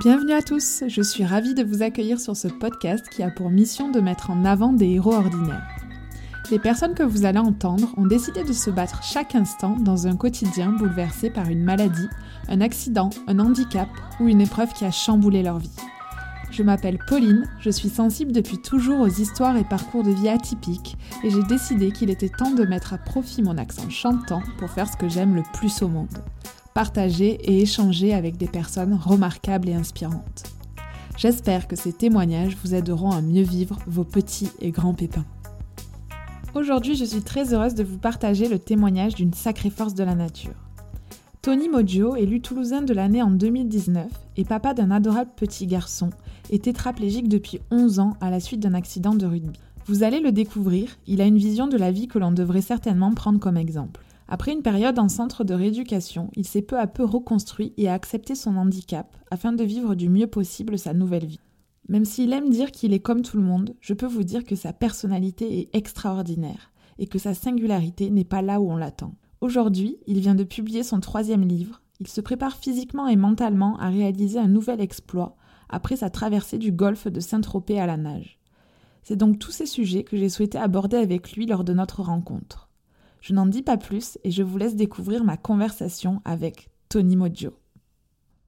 Bienvenue à tous, je suis ravie de vous accueillir sur ce podcast qui a pour mission de mettre en avant des héros ordinaires. Les personnes que vous allez entendre ont décidé de se battre chaque instant dans un quotidien bouleversé par une maladie, un accident, un handicap ou une épreuve qui a chamboulé leur vie. Je m'appelle Pauline, je suis sensible depuis toujours aux histoires et parcours de vie atypiques et j'ai décidé qu'il était temps de mettre à profit mon accent chantant pour faire ce que j'aime le plus au monde partager et échanger avec des personnes remarquables et inspirantes. J'espère que ces témoignages vous aideront à mieux vivre vos petits et grands pépins. Aujourd'hui, je suis très heureuse de vous partager le témoignage d'une sacrée force de la nature. Tony Moggio, élu toulousain de l'année en 2019 et papa d'un adorable petit garçon, est tétraplégique depuis 11 ans à la suite d'un accident de rugby. Vous allez le découvrir, il a une vision de la vie que l'on devrait certainement prendre comme exemple. Après une période en centre de rééducation, il s'est peu à peu reconstruit et a accepté son handicap afin de vivre du mieux possible sa nouvelle vie. Même s'il aime dire qu'il est comme tout le monde, je peux vous dire que sa personnalité est extraordinaire et que sa singularité n'est pas là où on l'attend. Aujourd'hui, il vient de publier son troisième livre. Il se prépare physiquement et mentalement à réaliser un nouvel exploit après sa traversée du golfe de Saint-Tropez à la nage. C'est donc tous ces sujets que j'ai souhaité aborder avec lui lors de notre rencontre. Je n'en dis pas plus et je vous laisse découvrir ma conversation avec Tony Moggio.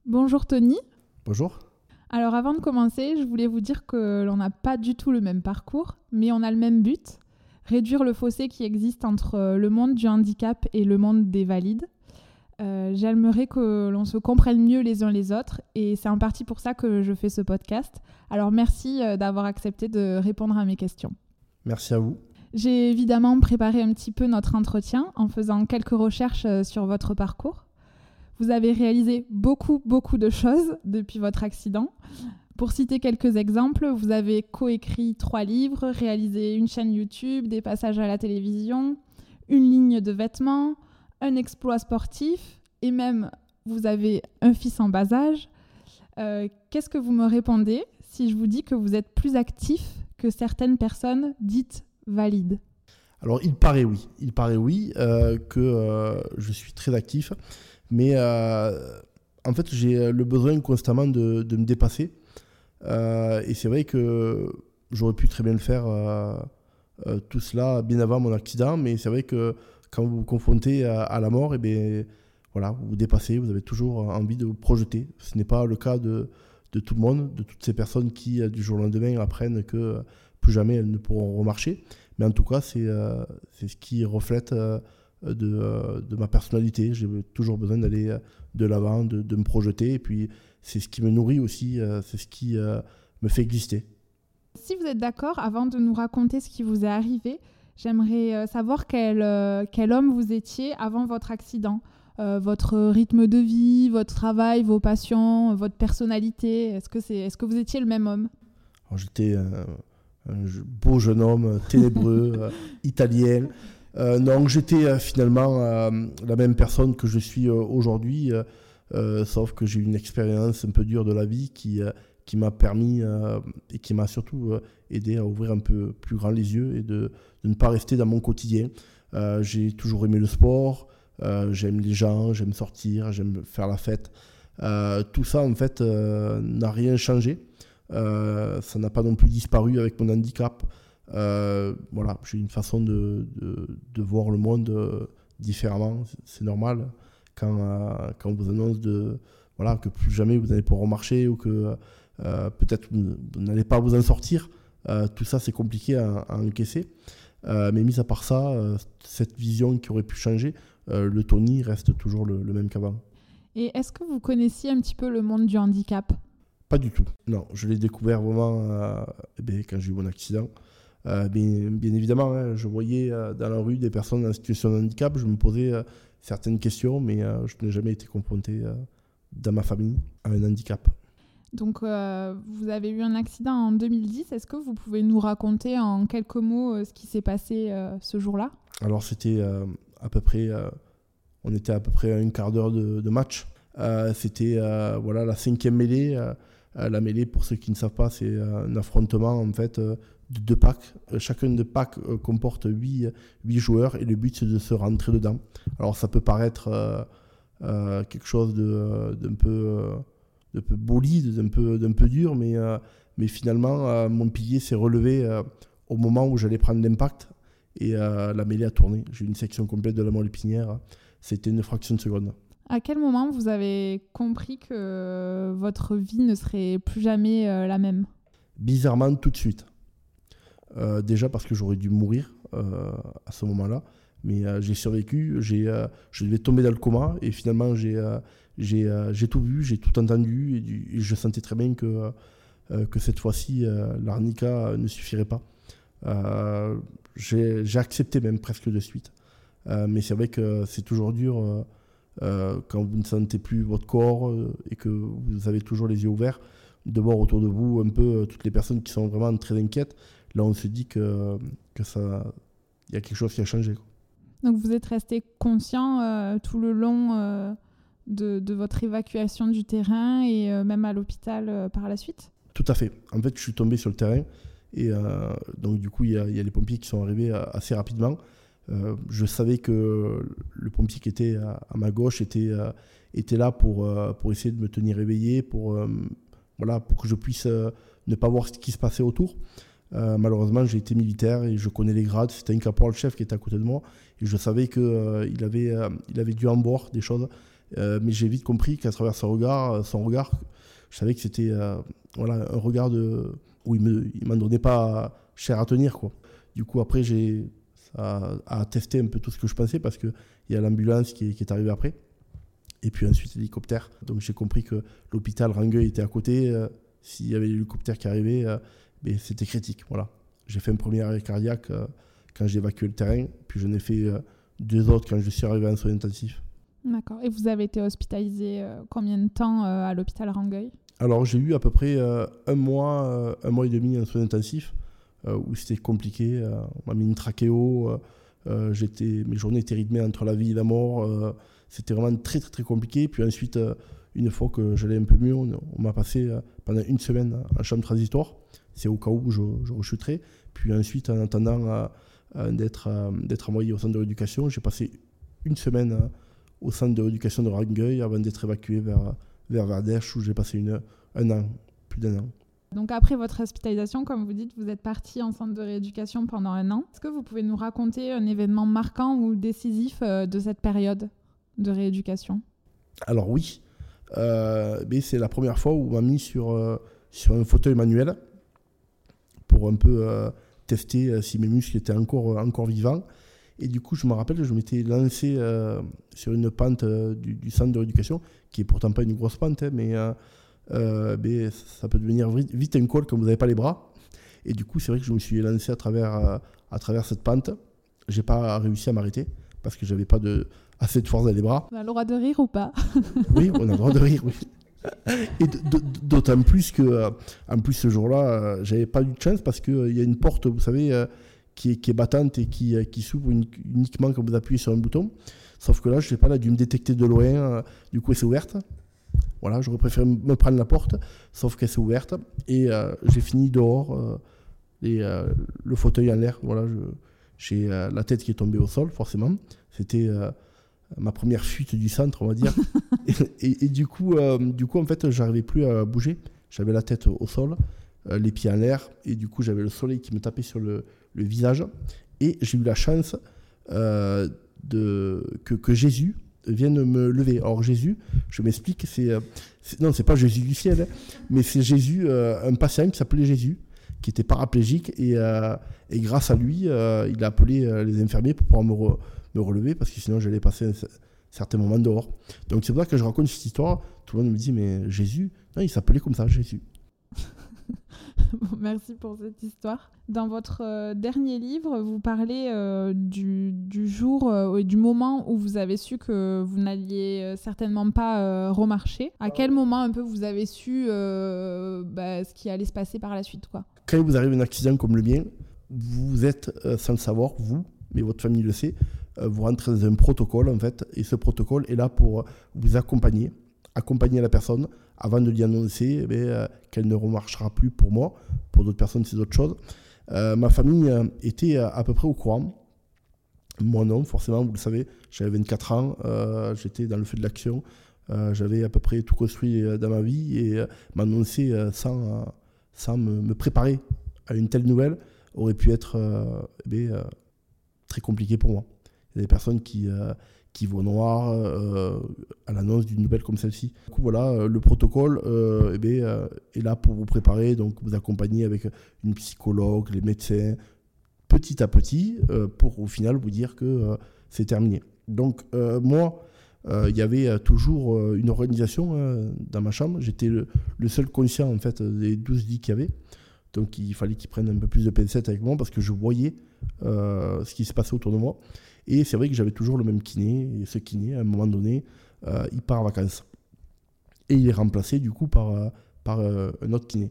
Bonjour Tony. Bonjour. Alors avant de commencer, je voulais vous dire que l'on n'a pas du tout le même parcours, mais on a le même but, réduire le fossé qui existe entre le monde du handicap et le monde des valides. Euh, j'aimerais que l'on se comprenne mieux les uns les autres et c'est en partie pour ça que je fais ce podcast. Alors merci euh, d'avoir accepté de répondre à mes questions. Merci à vous. J'ai évidemment préparé un petit peu notre entretien en faisant quelques recherches euh, sur votre parcours. Vous avez réalisé beaucoup, beaucoup de choses depuis votre accident. Pour citer quelques exemples, vous avez coécrit trois livres, réalisé une chaîne YouTube, des passages à la télévision, une ligne de vêtements, un exploit sportif et même vous avez un fils en bas âge. Euh, qu'est-ce que vous me répondez si je vous dis que vous êtes plus actif que certaines personnes dites valide Alors, il paraît oui. Il paraît oui euh, que euh, je suis très actif. Mais euh, en fait, j'ai le besoin constamment de, me dépasser. et c'est vrai que j'aurais pu très bien le faire tout cela bien avant mon accident. Mais c'est vrai que quand vous vous confrontez à, la mort, et eh bien, voilà, vous vous dépassez, vous avez toujours envie de vous projeter. Ce n'est pas le cas de, de, tout le monde, de toutes ces personnes qui, du jour au lendemain, apprennent que plus jamais elles ne pourront remarcher. Mais en tout cas, c'est euh, ce qui reflète euh, de, euh, de, ma personnalité. J'ai toujours besoin d'aller de l'avant, de, de, me projeter. Et puis, c'est ce qui me nourrit aussi, c'est ce qui me fait exister. Si vous êtes d'accord, avant de nous raconter ce qui vous est arrivé, j'aimerais savoir quel, quel homme vous étiez avant votre accident. votre rythme de vie, votre travail, vos passions, votre personnalité. Est-ce que, c'est, est-ce que vous étiez le même homme? J'étais un beau jeune homme ténébreux, euh, italien. Euh, non, j'étais euh, finalement la même personne que je suis aujourd'hui, sauf que j'ai eu une expérience un peu dure de la vie qui, qui m'a permis et qui m'a surtout aidé à ouvrir un peu plus grand les yeux et de, de ne pas rester dans mon quotidien. j'ai toujours aimé le sport, j'aime les gens, j'aime sortir, j'aime faire la fête. tout ça, en fait, n'a rien changé. Euh, ça n'a pas non plus disparu avec mon handicap. Euh, voilà, j'ai une façon de, voir le monde euh, différemment. C'est normal quand, on vous annonce que plus jamais vous n'allez pouvoir marcher ou que peut-être vous, n'allez pas vous en sortir. tout ça, c'est compliqué à, encaisser. mais mis à part ça, cette vision qui aurait pu changer, le Tony reste toujours le même qu'avant. Et est-ce que vous connaissiez un petit peu le monde du handicap? Pas du tout. Non, je l'ai découvert vraiment euh, eh ben, quand j'ai eu mon accident. Euh, bien, bien, évidemment, hein, je voyais euh, dans la rue des personnes en situation de handicap, je me posais certaines questions, mais je n'ai jamais été confronté dans ma famille à un handicap. Donc, vous avez eu un accident en 2010. Est-ce que vous pouvez nous raconter en quelques mots ce qui s'est passé ce jour-là? Alors, c'était à peu près, on était à peu près à un quart d'heure de, de, match. c'était voilà la cinquième mêlée. Euh, la mêlée, pour ceux qui ne savent pas, c'est euh, un affrontement en fait euh, de deux packs. Chacun des packs comporte 8, joueurs et le but c'est de se rentrer dedans. Alors ça peut paraître quelque chose d'un peu d'un peu bolide, d'un peu, d'un peu dur, mais, mais finalement, mon pilier s'est relevé au moment où j'allais prendre l'impact et la mêlée a tourné. J'ai une section complète de la moelle épinière. C'était une fraction de seconde. À quel moment vous avez compris que votre vie ne serait plus jamais la même? Bizarrement, tout de suite. Euh, déjà parce que j'aurais dû mourir euh, à ce moment-là. Mais euh, j'ai survécu, j'ai, je devais tomber dans le coma et finalement j'ai, j'ai, tout vu, j'ai tout entendu et, je sentais très bien que, que cette fois-ci l'arnica ne suffirait pas. J'ai, j'ai, accepté même presque de suite. mais c'est vrai que c'est toujours dur quand vous ne sentez plus votre corps et que vous avez toujours les yeux ouverts de voir autour de vous un peu toutes les personnes qui sont vraiment très inquiètes là, on se dit que, que ça, il y a quelque chose qui a changé. Donc, vous êtes resté conscient euh, tout le long euh, de, de, votre évacuation du terrain et euh, même à l'hôpital par la suite? Tout à fait. En fait, je suis tombé sur le terrain et donc, du coup, il y, a, il y, a les pompiers qui sont arrivés assez rapidement. Je savais que le pompier qui était à, ma gauche était, était là pour, pour essayer de me tenir éveillé, pour, voilà, pour que je puisse ne pas voir ce qui se passait autour. Euh, malheureusement, j'ai été militaire et je connais les grades. C'était un caporal-chef qui était à côté de moi. Et je savais qu'il euh, il avait, euh, il avait dû en boire des choses. mais j'ai vite compris qu'à travers son regard, son regard, je savais que c'était voilà, un regard où il ne m'en donnait pas cher à tenir. Quoi. Du coup, après, j'ai à, tester un peu tout ce que je pensais parce qu'il y a l'ambulance qui, qui, est arrivée après. Et puis ensuite, l'hélicoptère. Donc j'ai compris que l'hôpital Rangueil était à côté. S'il y avait l'hélicoptère qui arrivait, mais c'était critique. Voilà. J'ai fait un premier arrêt cardiaque euh, quand j'ai évacué le terrain, puis j'en ai fait euh, deux autres quand je suis arrivé en soins intensifs. D'accord. Et vous avez été hospitalisé euh, combien de temps à l'hôpital Rangueil? Alors j'ai eu à peu près un mois, un mois et demi en soins intensifs, où c'était compliqué. on m'a mis une trachéo. j'étais, mes journées étaient rythmées entre la vie et la mort. c'était vraiment très très très compliqué. Puis ensuite, une fois que j'allais un peu mieux, on, m'a passé pendant une semaine en chambre transitoire c'est au cas où je, je rechuterai. Puis ensuite, en attendant d'être envoyé au centre de rééducation, j'ai passé une semaine euh, au centre de rééducation de Rangueil avant d'être évacué vers, vers Verdèche où j'ai passé un an, plus d'un an. Donc après votre hospitalisation, comme vous dites, vous êtes parti en centre de rééducation pendant un an. Est-ce que vous pouvez nous raconter un événement marquant ou décisif euh, de cette période de rééducation? Alors oui, euh, c'est la première fois où on m'a mis sur, sur un fauteuil manuel pour un peu euh, tester euh, si mes muscles étaient encore, euh, encore vivants. Et du coup, je me rappelle, je m'étais lancé sur une pente du, centre de rééducation, qui est pourtant pas une grosse pente, hein, mais, mais, ça peut devenir vite, un col quand vous n'avez pas les bras. Et du coup, c'est vrai que je me suis lancé à travers, à travers cette pente. J'ai pas réussi à m'arrêter parce que j'avais pas de, assez de force dans les bras. On a le droit de rire ou pas Oui, on a le droit de rire, oui. Et d'autant plus que, euh, en plus ce jour-là, euh, j'avais pas eu de chance parce qu'il euh, y a une porte, vous savez, qui est, qui est battante et qui, qui s'ouvre uniquement quand vous appuyez sur un bouton. Sauf que là, je sais pas, elle a dû me détecter de loin, du coup, elle s'est ouverte. Voilà, j'aurais préféré me prendre la porte, sauf qu'elle s'est ouverte. Et j'ai fini dehors, et, le fauteuil en l'air. Voilà, j'ai la tête qui est tombée au sol, forcément. C'était ma première fuite du centre, on va dire. et, du, coup, euh, du coup, en fait, j'arrivais plus à bouger. J'avais la tête au sol, euh, les pieds en l'air, et du coup, j'avais le soleil qui me tapait sur le, visage. Et j'ai eu la chance euh, que, Jésus vienne me lever. Alors Jésus, je m'explique, c'est, non, c'est pas Jésus du ciel, hein, mais c'est Jésus, un patient qui s'appelait Jésus, qui était paraplégique, et, et grâce à lui, il a appelé les infirmiers pour pouvoir me, me relever parce que sinon j'allais passer un certain moment dehors. Donc c'est pour ça que je raconte cette histoire. Tout le monde me dit, mais Jésus, non, il s'appelait comme ça, Jésus. Merci pour cette histoire. Dans votre euh, dernier livre, vous parlez euh, du, du, jour euh, et du moment où vous avez su que vous n'alliez certainement pas remarcher. À quel moment un peu vous avez su bah, ce qui allait se passer par la suite quoi? Quand il vous arrive un accident comme le mien, vous êtes, sans le savoir, vous, mais votre famille le sait, vous rentrez dans un protocole en fait, et ce protocole est là pour vous accompagner, accompagner la personne avant de lui annoncer eh euh, qu'elle ne remarchera plus pour moi. Pour d'autres personnes, c'est autre chose. Euh, ma famille était à peu près au courant. Moi non, forcément, vous le savez, j'avais 24 ans, j'étais dans le feu de l'action. J'avais à peu près tout construit dans ma vie et m'annoncer sans, sans me, préparer à une telle nouvelle aurait pu être eh très compliqué pour moi. Il y a des personnes qui, qui vont noir à l'annonce d'une nouvelle comme celle-ci. Du coup, voilà, le protocole eh est là pour vous préparer, donc vous accompagner avec une psychologue, les médecins, petit à petit, pour au final vous dire que c'est terminé. Donc euh, moi, euh, il y avait euh, toujours une organisation dans ma chambre. J'étais le, seul conscient en fait des 12 lits qu'il y avait. Donc il fallait qu'ils prennent un peu plus de pincettes avec moi parce que je voyais ce qui se passait autour de moi. Et c'est vrai que j'avais toujours le même kiné. Et ce kiné, à un moment donné, il part en vacances. Et il est remplacé du coup par, par un autre kiné.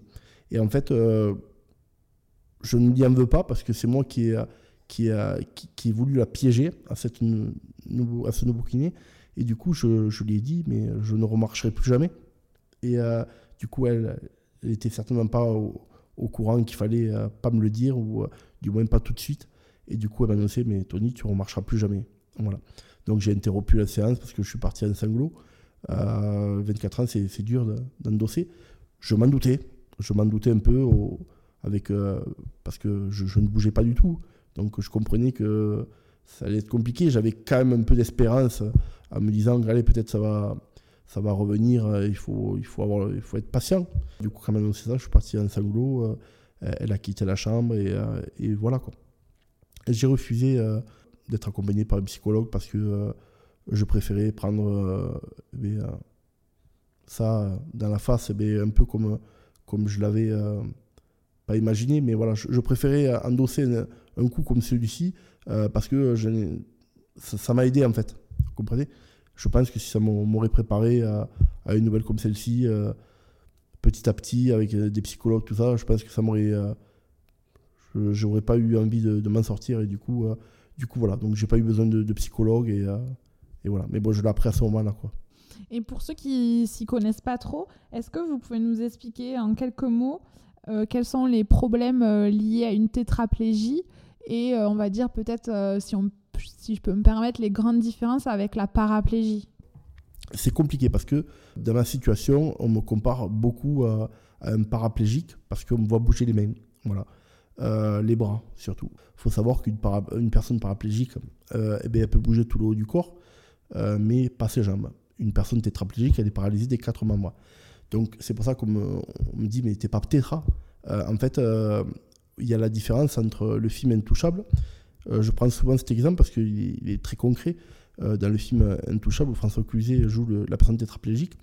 Et en fait, je ne lui en veux pas parce que c'est moi qui ai qui a, qui, voulu la piéger à, cette à ce nouveau kiné. Et du coup, je, lui ai dit, mais je ne remarcherai plus jamais. Et euh, du coup, elle n'était certainement pas au, courant qu'il fallait euh, pas me le dire, ou euh, du moins pas tout de suite. Et du coup, elle m'a annoncé, mais Tony, tu ne remarcheras plus jamais. Voilà. Donc j'ai interrompu la séance parce que je suis parti en sanglot. 24 ans, c'est dur d'endosser. Je m'en doutais. Je m'en doutais un peu avec, parce que je, ne bougeais pas du tout. Donc je comprenais que ça allait être compliqué. J'avais quand même un peu d'espérance en me disant, allez, peut-être ça va, ça va revenir, il faut, il, faut avoir, il faut être patient. Du coup, quand même, c'est ça, je suis parti en sanglot, euh, elle a quitté la chambre et, euh, et voilà. quoi. J'ai refusé euh, d'être accompagné par un psychologue parce que je préférais prendre ça dans la face, un peu comme, comme je l'avais pas imaginé, mais voilà, je, préférais endosser un, coup comme celui-ci euh, parce que ça m'a aidé en fait. Vous comprenez? Je pense que si ça m'aurait préparé à, une nouvelle comme celle-ci, euh, petit à petit, avec euh, des psychologues, tout ça, je pense que ça m'aurait. J'aurais pas eu envie de, m'en sortir et du coup, du coup voilà. Donc j'ai pas eu besoin de, psychologue et, et, voilà. Mais bon, je l'ai appris à ce moment-là quoi. Et pour ceux qui s'y connaissent pas trop, est-ce que vous pouvez nous expliquer en quelques mots euh, quels sont les problèmes euh, liés à une tétraplégie et euh, on va dire peut-être, si, si je peux me permettre, les grandes différences avec la paraplégie? C'est compliqué parce que dans ma situation, on me compare beaucoup à, un paraplégique parce qu'on me voit bouger les mains. Voilà. Les bras surtout. Il faut savoir qu'une une personne paraplégique, eh bien, elle peut bouger tout le haut du corps, mais pas ses jambes. Une personne tétraplégique, elle est paralysée des quatre membres. Donc c'est pour ça qu'on me, dit, mais t'es pas tétra. Euh, en fait, euh, il y a la différence entre le film Intouchable. Euh, je prends souvent cet exemple parce qu'il est très concret. dans le film Intouchable, François Cluzet joue la personne tétraplégique,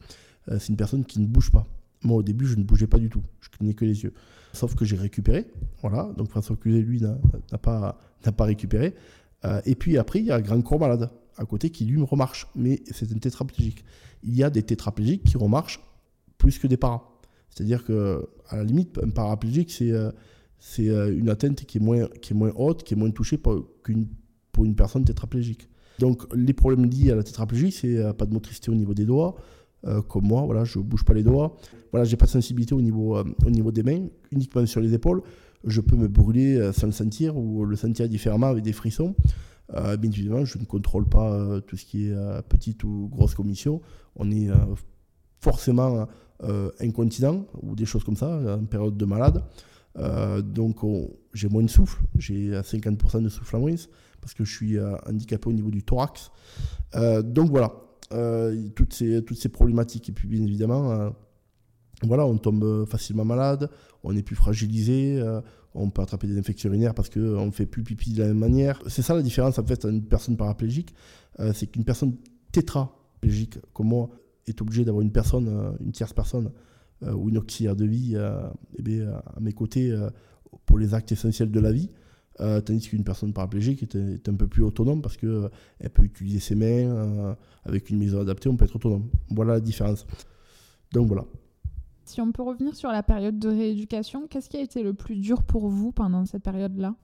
c'est une personne qui ne bouge pas. Moi, au début, je ne bougeais pas du tout. Je clignais que les yeux. Sauf que j'ai récupéré. Voilà. Donc François Cluzet, lui, n'a pas, pas récupéré. et puis après, il y a grand corps malade à côté qui, lui, remarche. Mais c'est un tétraplégique. Il y a des tétraplégiques qui remarchent plus que des paras. C'est-à-dire que, à la limite, un paraplégique, c'est euh, c'est euh, une atteinte qui est, moins, qui est moins haute, qui est moins touchée qu'une pour une personne tétraplégique. Donc, les problèmes liés à la tétraplégie, c'est euh, pas de motricité au niveau des doigts, comme moi, voilà, je bouge pas les doigts. Voilà, j'ai pas de sensibilité au niveau, au niveau des mains, uniquement sur les épaules. Je peux me brûler sans le sentir ou le sentir différemment avec des frissons. bien évidemment, je ne contrôle pas tout ce qui est petite ou grosse commission. On est forcément euh, incontinent ou des choses comme ça, en période de malade. Euh, donc j'ai moins de souffle, j'ai 50% de souffle en moins parce que je suis euh, handicapé au niveau du thorax. donc voilà, toutes, ces, toutes ces problématiques. Et puis bien évidemment, voilà, on tombe facilement malade, on est plus fragilisé, on peut attraper des infections urinaires parce qu'on ne fait plus pipi de la même manière. C'est ça la différence en fait une personne paraplégique, c'est qu'une personne tétraplégique comme moi est obligé d'avoir une personne, euh, une tierce personne euh, ou une auxiliaire de vie euh, eh à mes côtés pour les actes essentiels de la vie. Tandis qu'une personne paraplégique est, un peu plus autonome parce qu'elle elle peut utiliser ses mains, avec une maison adaptée, on peut être autonome. Voilà la différence. Donc voilà. Si on peut revenir sur la période de rééducation, qu'est-ce qui a été le plus dur pour vous pendant cette période-là?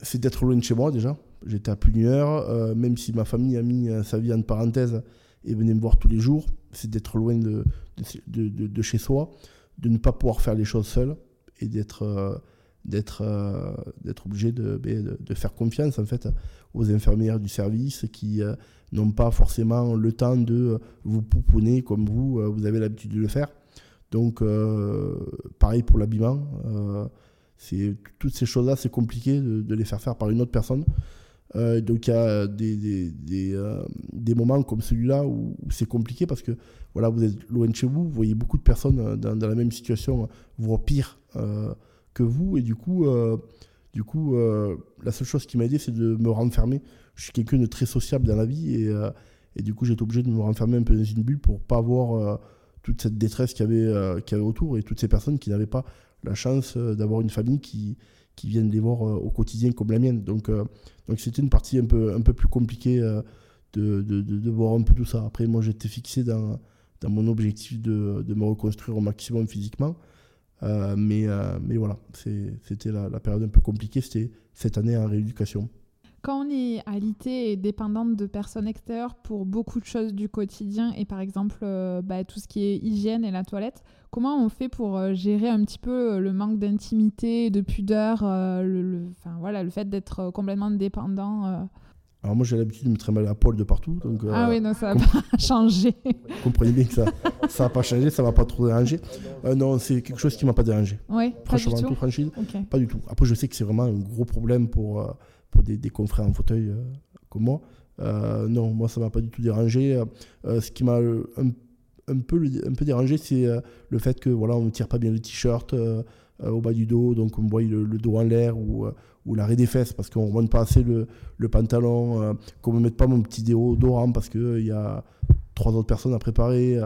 C'est d'être loin de chez moi déjà. J'étais à plus d'une heure, même si ma famille a mis sa vie en parenthèse, et venez me voir tous les jours, c'est d'être loin de, de, de, chez soi, de ne pas pouvoir faire les choses seul et d'être euh, d'être d'être obligé ben, de, de, faire confiance en fait aux infirmières du service qui n'ont pas forcément le temps de vous pouponner comme vous, vous avez l'habitude de le faire. Donc, pareil pour l'habillement. c'est toutes ces choses-là, c'est compliqué de, les faire faire par une autre personne. Euh, donc il y a des, des, des, euh, des moments comme celui-là où, c'est compliqué parce que voilà, vous êtes loin de chez vous, vous voyez beaucoup de personnes euh, dans la même situation, voire pire que vous, et du coup, du coup la seule chose qui m'a aidé, c'est de me renfermer. Je suis quelqu'un de très sociable dans la vie et, et du coup, été obligé de me renfermer un peu dans une bulle pour pas voir toute cette détresse qu'il y, avait, qu'il y avait autour et toutes ces personnes qui n'avaient pas la chance d'avoir une famille qui, qui viennent les voir au quotidien comme la mienne. Donc, donc c'était une partie un peu, un peu plus compliquée euh, de, de, de, voir un peu tout ça. Après, moi, j'étais fixé dans, dans mon objectif de, de, me reconstruire au maximum physiquement. Euh, mais, euh, mais voilà, c'était la, période un peu compliquée. C'était cette année en rééducation. Quand on est alité et dépendante de personnes extérieures pour beaucoup de choses du quotidien, et par exemple bah, tout ce qui est hygiène et la toilette, comment on fait pour gérer un petit peu le manque d'intimité, de pudeur, le, enfin, voilà, le fait d'être complètement dépendant alors moi j'ai l'habitude de me trimballer la poêle de partout. Donc, ah oui, non, ça va pas changer. comprenez bien que ça ça va pas changer, ça va pas trop déranger. non, c'est quelque chose qui m'a pas dérangé. Oui, pas du tout. franchise, pas du tout. Après je sais que c'est vraiment un gros problème pour pour des, des confrères en fauteuil euh, comme moi. Euh, non, moi, ça m'a pas du tout dérangé. Euh, ce qui m'a un, un, peu, un peu dérangé, c'est le fait que voilà, on ne tire pas bien le t-shirt au bas du dos, donc on voit le, dos en l'air ou, ou l'arrêt des fesses parce qu'on ne remonte pas assez le, le pantalon, qu'on ne mette pas mon petit déodorant parce qu'il y a trois autres personnes à préparer.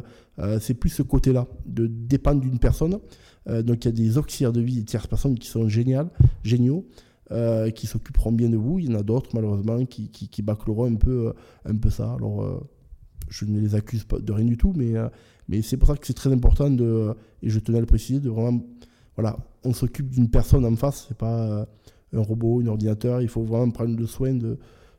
c'est plus ce côté-là, de dépendre d'une personne. donc il y a des auxiliaires de vie des tierces personnes qui sont géniales, géniaux. Euh, qui s'occuperont bien de vous. Il y en a d'autres, malheureusement, qui, qui, bâcleront un peu, euh, un peu ça. Alors, euh, je ne les accuse pas de rien du tout, mais, mais c'est pour ça que c'est très important, de, et je tenais à le préciser, de vraiment. Voilà, on s'occupe d'une personne en face, c'est pas un robot, un ordinateur. Il faut vraiment prendre le soin de,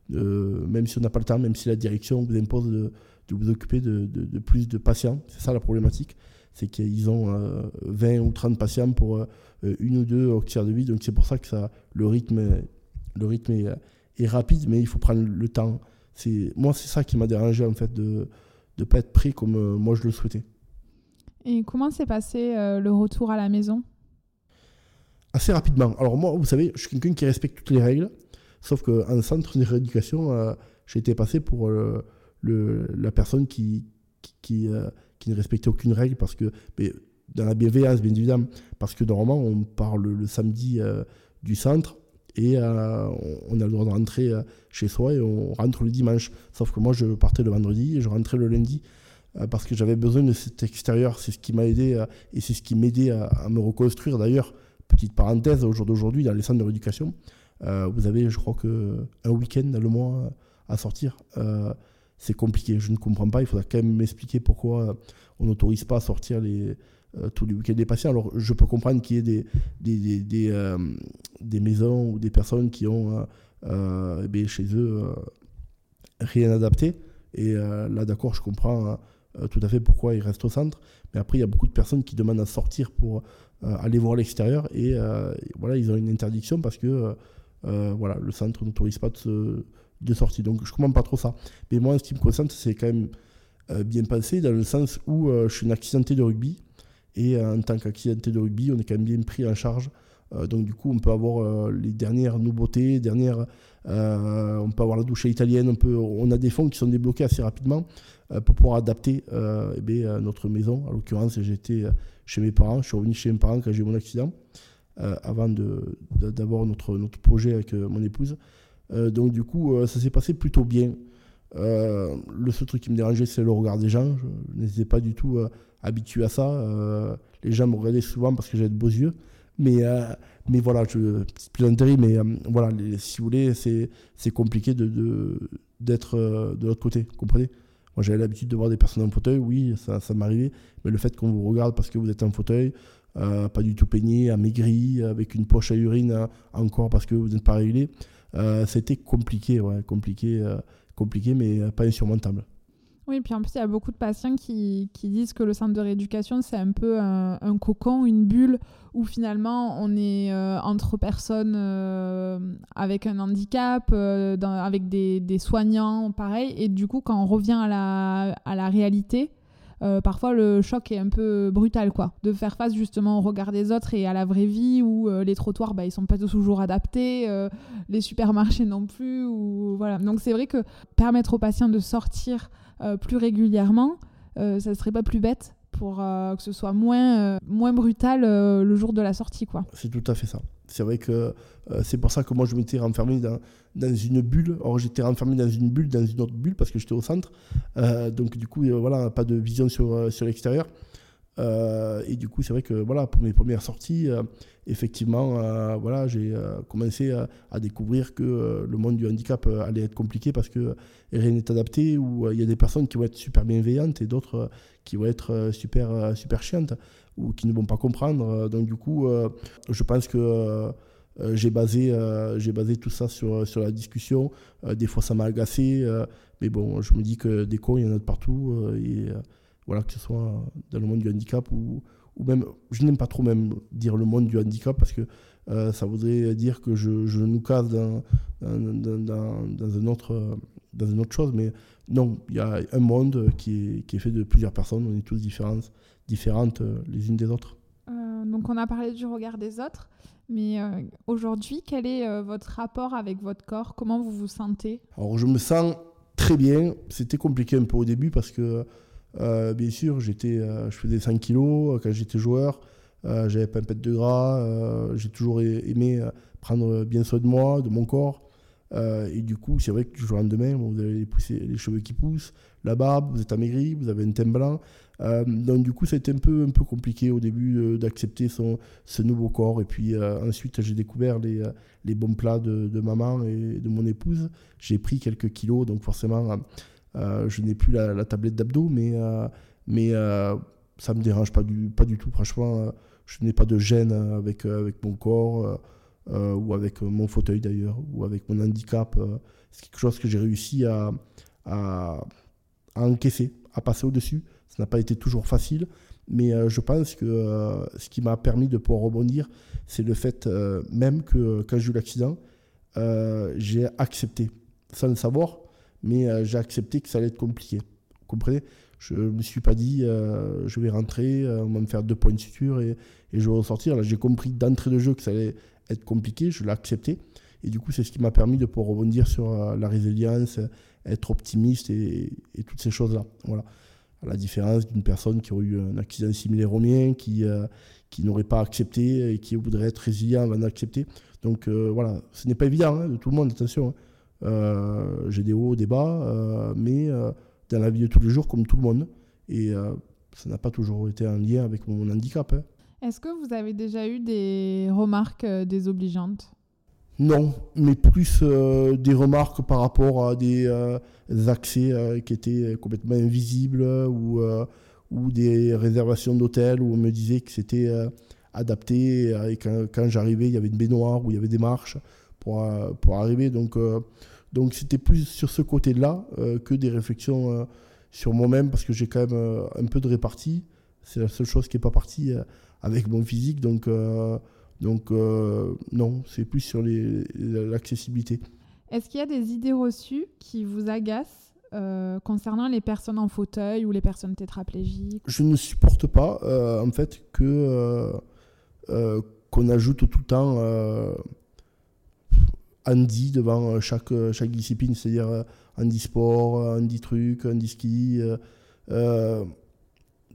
même si on n'a pas le temps, même si la direction vous impose de, vous occuper de, plus de patients. C'est ça la problématique. C'est qu'ils ont 20 ou 30 patients pour euh, une ou deux auxiliaires de vie. Donc c'est pour ça que ça, le rythme, le rythme est, rapide, mais il faut prendre le temps. Moi, c'est ça qui m'a dérangé en fait de ne pas être pris comme euh, moi je le souhaitais. Et comment s'est passé euh, le retour à la maison? Assez rapidement. Alors moi, vous savez, je suis quelqu'un qui respecte toutes les règles, sauf qu'en centre de rééducation, j'ai été passé pour le, la personne qui, qui, qui, ne respectait aucune règle parce que dans la bienveillance, bien évidemment, parce que normalement, on parle le samedi euh, du centre et euh, on a le droit de rentrer euh, chez soi et on rentre le dimanche. Sauf que moi, je partais le vendredi et je rentrais le lundi parce que j'avais besoin de cet extérieur. C'est ce qui m'a aidé et c'est ce qui m'aidait à, à, me reconstruire. D'ailleurs, petite parenthèse, au jour d'aujourd'hui, dans les centres de rééducation, vous avez, je crois, que un week-end le mois à sortir. c'est compliqué, je ne comprends pas. Il faudra quand même m'expliquer pourquoi on n'autorise pas à sortir euh, tous les week-ends des patients. Alors, je peux comprendre qu'il y ait des, des, des, des, euh, maisons ou des personnes qui ont euh, eh chez eux rien adapté. Et là, d'accord, je comprends tout à fait pourquoi ils restent au centre. Mais après, il y a beaucoup de personnes qui demandent à sortir pour aller voir l'extérieur. Et voilà, ils ont une interdiction parce que voilà, le centre n'autorise pas de, sortie. Donc, je comprends pas trop ça. Mais moi, ce qui me concerne, c'est quand même bien passé dans le sens où je suis une accidenté de rugby. Et euh, en tant qu'accidenté de rugby, on est quand même bien pris en charge. Euh, donc du coup, on peut avoir euh, les dernières nouveautés, dernières, on peut avoir la douche italienne, on, peut, on a des fonds qui sont débloqués assez rapidement pour pouvoir adapter eh notre maison. En l'occurrence, j'étais chez mes parents, je suis revenu chez mes parents quand j'ai eu mon accident, avant d'avoir notre, notre projet avec mon épouse. donc du coup, ça s'est passé plutôt bien. le seul truc qui me dérangeait, c'est le regard des gens. Je n'étais pas du tout habitué à ça. Euh, les gens me regardaient souvent parce que j'avais de beaux yeux. Mais, euh, mais voilà, je, petite plaisanterie, mais euh, voilà, si vous voulez, c'est compliqué de, d'être de l'autre côté, comprenez? Moi, j'avais l'habitude de voir des personnes en fauteuil, oui, ça, ça m'arrivait, mais le fait qu'on vous regarde parce que vous êtes en fauteuil, pas du tout peigné, amaigri, avec une poche à urine encore parce que vous n'êtes pas réglé, c'était compliqué, compliqué, compliqué, mais pas insurmontable. Oui, puis en plus, il y a beaucoup de patients qui, qui disent que le centre de rééducation, c'est un peu un, cocon, une bulle où finalement on est euh, entre personnes euh, avec un handicap, euh, avec des, des, soignants, pareil. Et du coup, quand on revient à la, à la réalité, parfois le choc est un peu brutal, quoi. De faire face justement au regard des autres et à la vraie vie où les trottoirs, bah, ils sont pas toujours adaptés, les supermarchés non plus. Ou, voilà. Donc c'est vrai que permettre aux patients de sortir euh, plus régulièrement, euh, ça serait pas plus bête pour euh, que ce soit moins, moins brutal le jour de la sortie. quoi. C'est tout à fait ça. C'est vrai que c'est pour ça que moi je m'étais renfermé dans, dans, une bulle. Or j'étais renfermé dans une bulle, dans une autre bulle parce que j'étais au centre. donc du coup, voilà, pas de vision sur, sur l'extérieur. Euh, et du coup, c'est vrai que voilà, pour mes premières sorties, euh, effectivement, euh, voilà, j'ai commencé à, découvrir que le monde du handicap allait être compliqué parce que rien n'est adapté, où il y a des personnes qui vont être super bienveillantes et d'autres qui vont être super, super chiantes ou qui ne vont pas comprendre. Donc, du coup, je pense que. j'ai basé, j'ai basé tout ça sur, sur la discussion. des fois, ça m'a agacé, mais bon, je me dis que des cons, il y en a de partout. Voilà, que ce soit dans le monde du handicap ou, ou même, je n'aime pas trop même dire le monde du handicap parce que euh, ça voudrait dire que je, je nous casse dans, dans, dans, dans, un autre, dans une autre chose. Mais non, il y a un monde qui est, qui est, fait de plusieurs personnes, on est tous différentes, différentes euh, les unes des autres. Euh, donc on a parlé du regard des autres, mais aujourd'hui, quel est votre rapport avec votre corps? Comment vous vous sentez? Alors je me sens très bien, c'était compliqué un peu au début parce que euh, bien sûr, j'étais, euh, je faisais 5 kilos euh, quand j'étais joueur. j'avais pas un pet de gras. j'ai toujours aimé prendre bien soin de moi, de mon corps. et du coup, c'est vrai que du jour au lendemain, vous avez les, cheveux qui poussent, la barbe, vous êtes amaigri, vous avez un teint blanc. donc du coup, ça a été un peu, un peu compliqué au début d'accepter ce nouveau corps. Et puis ensuite, j'ai découvert les, bons plats de, de, maman et de mon épouse. J'ai pris quelques kilos, donc forcément, je n'ai plus la, tablette d'abdos, mais, euh, mais euh, ça me dérange pas du, tout. Franchement, je n'ai pas de gêne avec, mon corps. ou avec mon fauteuil d'ailleurs, ou avec mon handicap. c'est quelque chose que j'ai réussi à, à, encaisser, à passer au-dessus. Ça n'a pas été toujours facile, mais je pense que ce qui m'a permis de pouvoir rebondir, c'est le fait même que quand j'ai eu l'accident, j'ai accepté, sans le savoir, mais euh, j'ai accepté que ça allait être compliqué. Vous comprenez? Je ne me suis pas dit, euh, je vais rentrer, euh, on va me faire deux points de suture et, je vais ressortir. Là, j'ai compris d'entrée de jeu que ça allait être compliqué, je l'ai accepté. Et du coup, c'est ce qui m'a permis de pouvoir rebondir sur la résilience, être optimiste et, et toutes ces choses-là. Voilà. À la différence d'une personne qui aurait eu un accident similaire au mien, qui, qui n'aurait pas accepté et qui voudrait être résilient avant d'accepter. Donc voilà, ce n'est pas évident hein, de tout le monde, attention. Hein. Euh, j'ai des hauts, des bas, euh, mais euh, dans la vie de tous les jours, comme tout le monde. Et ça n'a pas toujours été un lien avec mon handicap. Hein. Est-ce que vous avez déjà eu des remarques désobligeantes? Non, mais plus des remarques par rapport à des, accès qui étaient complètement invisibles ou, ou des réservations d'hôtels où on me disait que c'était adapté et quand, quand j'arrivais, il y avait une baignoire où il y avait des marches pour, pour arriver. Donc, donc c'était plus sur ce côté-là euh, que des réflexions euh, sur moi-même, parce que j'ai quand même euh, un peu de répartie. C'est la seule chose qui n'est pas partie avec mon physique. Donc, donc non, c'est plus sur l'accessibilité. Est-ce qu'il y a des idées reçues qui vous agacent concernant les personnes en fauteuil ou les personnes tétraplégiques? Je ne supporte pas, en fait, que qu'on ajoute tout le temps Andy devant euh, chaque, euh, chaque discipline, c'est-à-dire Andy euh, sport, Andy truc, Andy ski.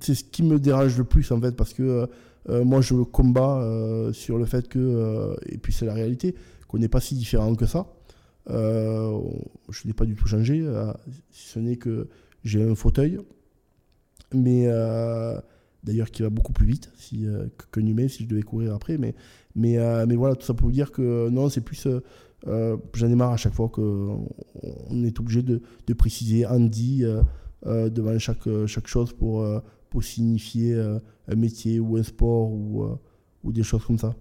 c'est ce qui me dérange le plus en fait parce que moi je combats sur le fait que, et puis c'est la réalité, qu'on n'est pas si différent que ça. je n'ai pas du tout changé, si ce n'est que j'ai un fauteuil, mais d'ailleurs qui va beaucoup plus vite si, qu'un humain si je devais courir après. Mais, mais, mais voilà, tout ça pour vous dire que non, c'est plus euh, j'en ai marre à chaque fois qu'on est obligé de, de préciser Andy euh, euh, devant chaque, chaque chose pour, pour signifier un métier ou un sport ou, ou des choses comme ça.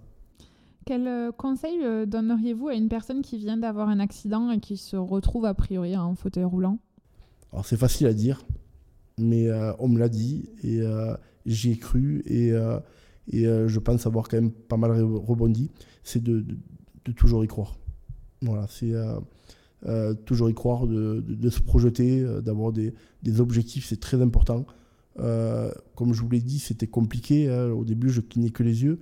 Quel conseil donneriez-vous à une personne qui vient d'avoir un accident et qui se retrouve a priori en fauteuil roulant? Alors c'est facile à dire, mais on me l'a dit et j'y ai cru et, et je pense avoir quand même pas mal rebondi. C'est de, de, toujours y croire. Voilà, c'est toujours y croire, de, se projeter, d'avoir des, objectifs, c'est très important. comme je vous l'ai dit, c'était compliqué. Hein. Au début, je clignais que les yeux.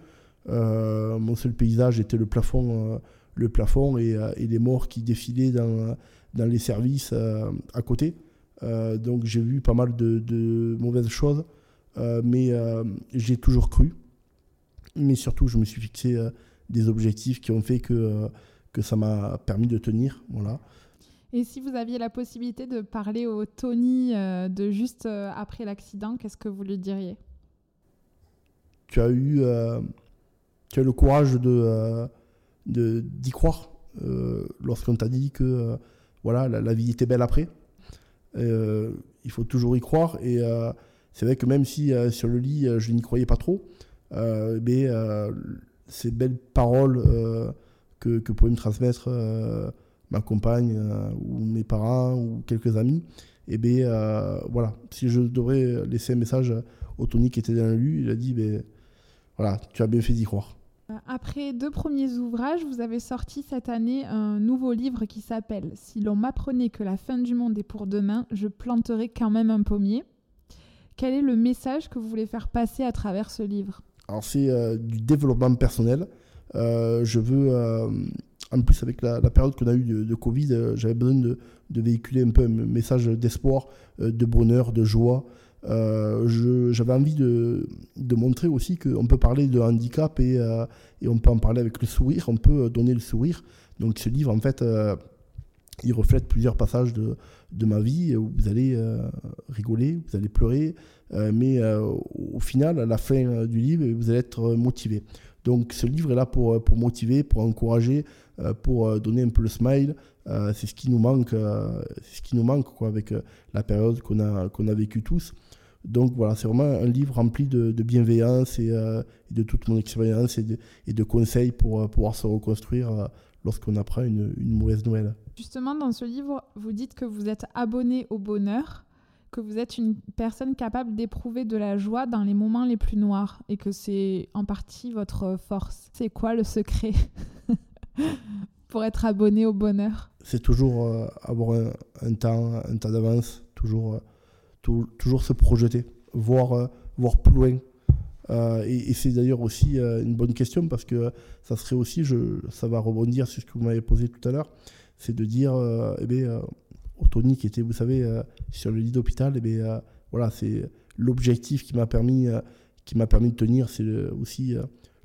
mon seul paysage était le plafond le plafond euh, et, les morts qui défilaient dans, les services euh, à côté. Euh, donc j'ai vu pas mal de, mauvaises choses, mais j'ai toujours cru. Mais surtout, je me suis fixé des objectifs qui ont fait que, que ça m'a permis de tenir. Voilà. Et si vous aviez la possibilité de parler au Tony de juste après l'accident, qu'est-ce que vous lui diriez? Tu as eu tu as le courage de, d'y croire euh, lorsqu'on t'a dit que euh, voilà, la, vie était belle après. Euh, il faut toujours y croire. Et c'est vrai que même si sur le lit, je n'y croyais pas trop, mais ces belles paroles que, que pouvaient me transmettre ma compagne ou mes parents ou quelques amis, et eh bien voilà, si je devrais laisser un message au Tony qui était dans lit, il a dit ben, voilà, tu as bien fait d'y croire. Euh, après deux premiers ouvrages, vous avez sorti cette année un nouveau livre qui s'appelle Si l'on m'apprenait que la fin du monde est pour demain, je planterais quand même un pommier. Quel est le message que vous voulez faire passer à travers ce livre? Alors c'est euh, du développement personnel. Euh, je veux, en plus avec la, période qu'on a eue de, Covid, j'avais besoin de, véhiculer un peu un message d'espoir, de bonheur, de joie. Euh, j'avais envie de, montrer aussi qu'on peut parler de handicap et, euh, on peut en parler avec le sourire, on peut donner le sourire. Donc ce livre, en fait, euh, il reflète plusieurs passages de, de, ma vie où vous allez rigoler, vous allez pleurer, mais au final, à la fin du livre, vous allez être motivé. Donc ce livre est là pour, pour motiver, pour encourager, pour donner un peu le smile. c'est ce qui nous manque, ce qui nous manque avec la période qu'on a, qu'on a vécue tous. Donc voilà, c'est vraiment un livre rempli de, bienveillance euh, et, de toute mon expérience et de, et de conseils pour euh, pouvoir se reconstruire euh, lorsqu'on apprend une, mauvaise nouvelle. Justement, dans ce livre, vous dites que vous êtes abonné au bonheur, que vous êtes une personne capable d'éprouver de la joie dans les moments les plus noirs et que c'est en partie votre force. C'est quoi le secret pour être abonné au bonheur? C'est toujours avoir un, temps, un temps d'avance, toujours toujours se projeter, voir, euh, voir plus loin. Euh, et, c'est d'ailleurs aussi euh, une bonne question parce que ça serait aussi, ça va rebondir sur ce que vous m'avez posé tout à l'heure, c'est de dire, eh bien, Tony qui était, vous savez, sur le lit d'hôpital, eh bien, voilà, c'est l'objectif qui m'a permis, m'a permis de tenir, c'est aussi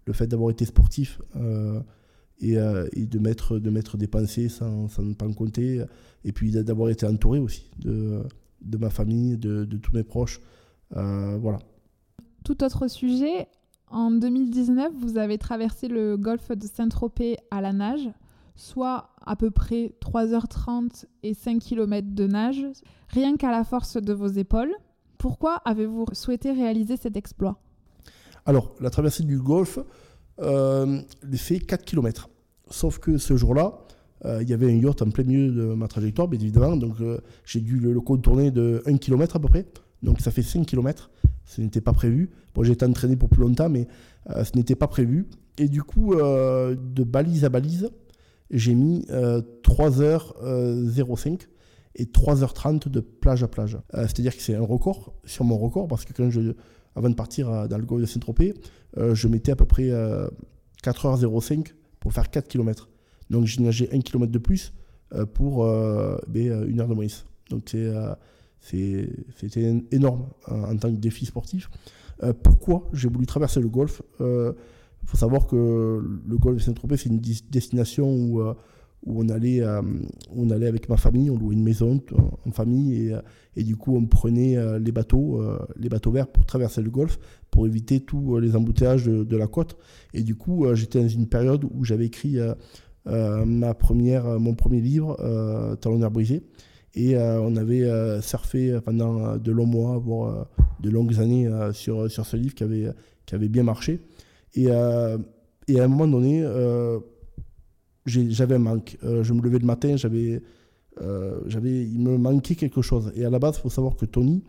le fait d'avoir été sportif. Et, et, de, mettre, de mettre des pensées sans, sans ne pas en compter, et puis d'avoir été entouré aussi de, de ma famille, de, tous mes proches. Euh, voilà. Tout autre sujet, en 2019, vous avez traversé le golfe de Saint-Tropez à la nage, soit à peu près 3h30 et 5 km de nage, rien qu'à la force de vos épaules. Pourquoi avez-vous souhaité réaliser cet exploit? Alors, la traversée du golfe euh, fait 4 km. Sauf que ce jour-là, euh, il y avait un yacht en plein milieu de ma trajectoire, bien évidemment. Donc euh, j'ai dû le, contourner de 1 km à peu près. Donc ça fait 5 km. Ce n'était pas prévu. Bon, j'ai été entraîné pour plus longtemps, mais ce n'était pas prévu. Et du coup, de balise à balise, j'ai mis 3h05 et 3h30 de plage à plage. C'est-à-dire que c'est un record sur mon record, parce que quand je, avant de partir dans le golfe de Saint-Tropez, je mettais à peu près 4h05 pour faire 4 km. Donc j'ai nagé un kilomètre de plus euh, pour euh, ben, euh, une heure de moins. Donc c'était énorme en, tant que défi sportif. pourquoi j'ai voulu traverser le golfe? Il faut savoir que le golfe de Saint-Tropez, c'est une destination où, où on, allait, on allait avec ma famille, on louait une maison en famille et, et du coup on prenait les bateaux, les bateaux verts pour traverser le golfe pour éviter tous les embouteillages de, la côte. Et du coup j'étais dans une période où j'avais écrit euh, ma première, euh, mon premier livre, euh, Talonneur brisé. Et on avait surfé pendant de longs mois, voire de longues années sur, sur ce livre qui avait, qui avait bien marché. Et, et à un moment donné, j'avais un manque. je me levais le matin, j'avais, j'avais, il me manquait quelque chose. Et à la base, il faut savoir que Tony,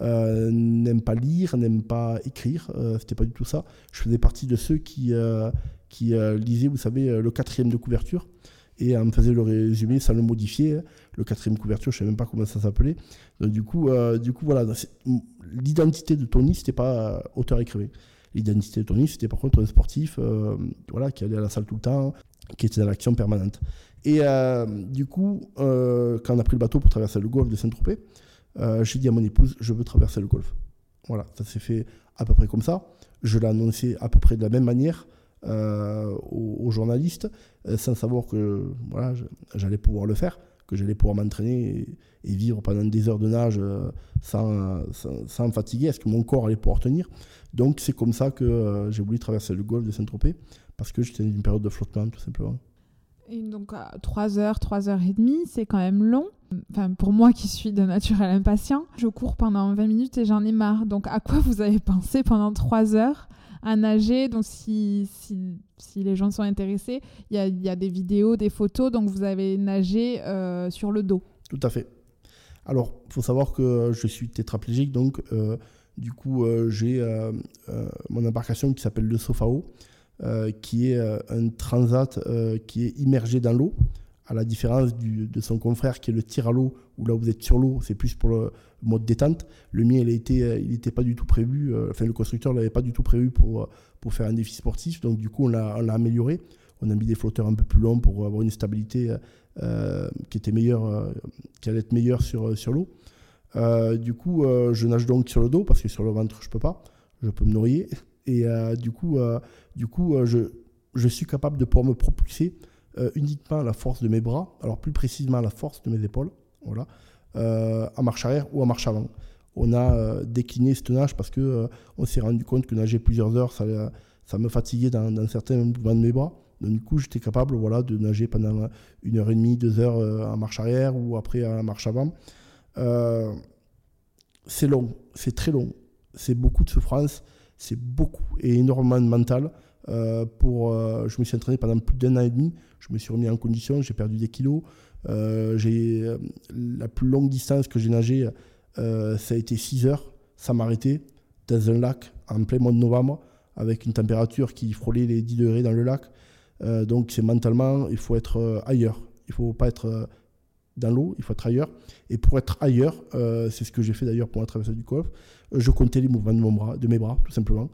n'aime pas lire, n'aime pas écrire. C'était pas du tout ça. Je faisais partie de ceux qui, qui lisaient, vous savez, le quatrième de couverture et on me faisait le résumé sans le modifier. Le quatrième couverture, je ne sais même pas comment ça s'appelait. Du coup, du coup, voilà, l'identité de Tony, c'était pas auteur-écrivain. L'identité de Tony, c'était par contre un sportif voilà, qui allait à la salle tout le temps, qui était dans l'action permanente. Et euh, du coup, euh, quand on a pris le bateau pour traverser le golfe de Saint-Tropez, euh, j'ai dit à mon épouse, je veux traverser le golfe. Voilà, ça s'est fait à peu près comme ça. Je l'ai annoncé à peu près de la même manière aux, journalistes, sans savoir que voilà, j'allais pouvoir le faire, que j'allais pouvoir m'entraîner et, vivre pendant des heures de nage sans, sans, me fatiguer. Est-ce que mon corps allait pouvoir tenir Donc c'est comme ça que j'ai voulu traverser le golfe de Saint-Tropez, parce que j'étais dans une période de flottement, tout simplement. Et donc, à 3 heures, 3 heures et demie, c'est quand même long. Enfin, pour moi qui suis de naturel impatient, je cours pendant 20 minutes et j'en ai marre. Donc, à quoi vous avez pensé pendant 3 heures à nager Donc, si, si, si les gens sont intéressés, il y a, y a, des vidéos, des photos. Donc, vous avez nagé euh, sur le dos. Tout à fait. Alors, il faut savoir que je suis tétraplégique. Donc, euh, du coup, euh, j'ai mon embarcation qui s'appelle le Sofao. Euh, qui est euh, un transat euh, qui est immergé dans l'eau, à la différence de son confrère qui est le tir à l'eau, où là vous êtes sur l'eau, c'est plus pour le mode détente. Le mien, il n'était pas du tout prévu, enfin le constructeur ne l'avait pas du tout prévu pour, pour faire un défi sportif, donc du coup on l'a amélioré. On a mis des flotteurs un peu plus longs pour avoir une stabilité qui était meilleure, qui allait être meilleure sur, sur l'eau. du coup, je nage donc sur le dos parce que sur le ventre, je peux pas. Je peux me noyer. Et euh, du coup, euh, du coup euh, je, je, suis capable de pouvoir me propulser uniquement à la force de mes bras, alors plus précisément la force de mes épaules, voilà, en marche arrière ou en marche avant. On a décliné ce nage parce que on s'est rendu compte que nager plusieurs heures, ça, me fatiguait dans, dans, certains mouvements de mes bras. Donc, du coup, j'étais capable voilà, de nager pendant une heure et demie, deux heures en marche arrière ou après en marche avant. c'est long, c'est très long, c'est beaucoup de souffrance c'est beaucoup et énormément de mental. Euh, pour, euh, je me suis entraîné pendant plus d'un an et demi. Je me suis remis en condition, j'ai perdu des kilos. Euh, j'ai, la plus longue distance que j'ai nagé, ça a été 6 heures sans m'arrêter dans un lac en plein mois de novembre avec une température qui frôlait les 10 degrés dans le lac. donc c'est mentalement, il faut être ailleurs. Il faut pas être dans l'eau, il faut être ailleurs. Et pour être ailleurs, c'est ce que j'ai fait d'ailleurs pour la traversée du golfe, je comptais les mouvements de mes bras, tout simplement.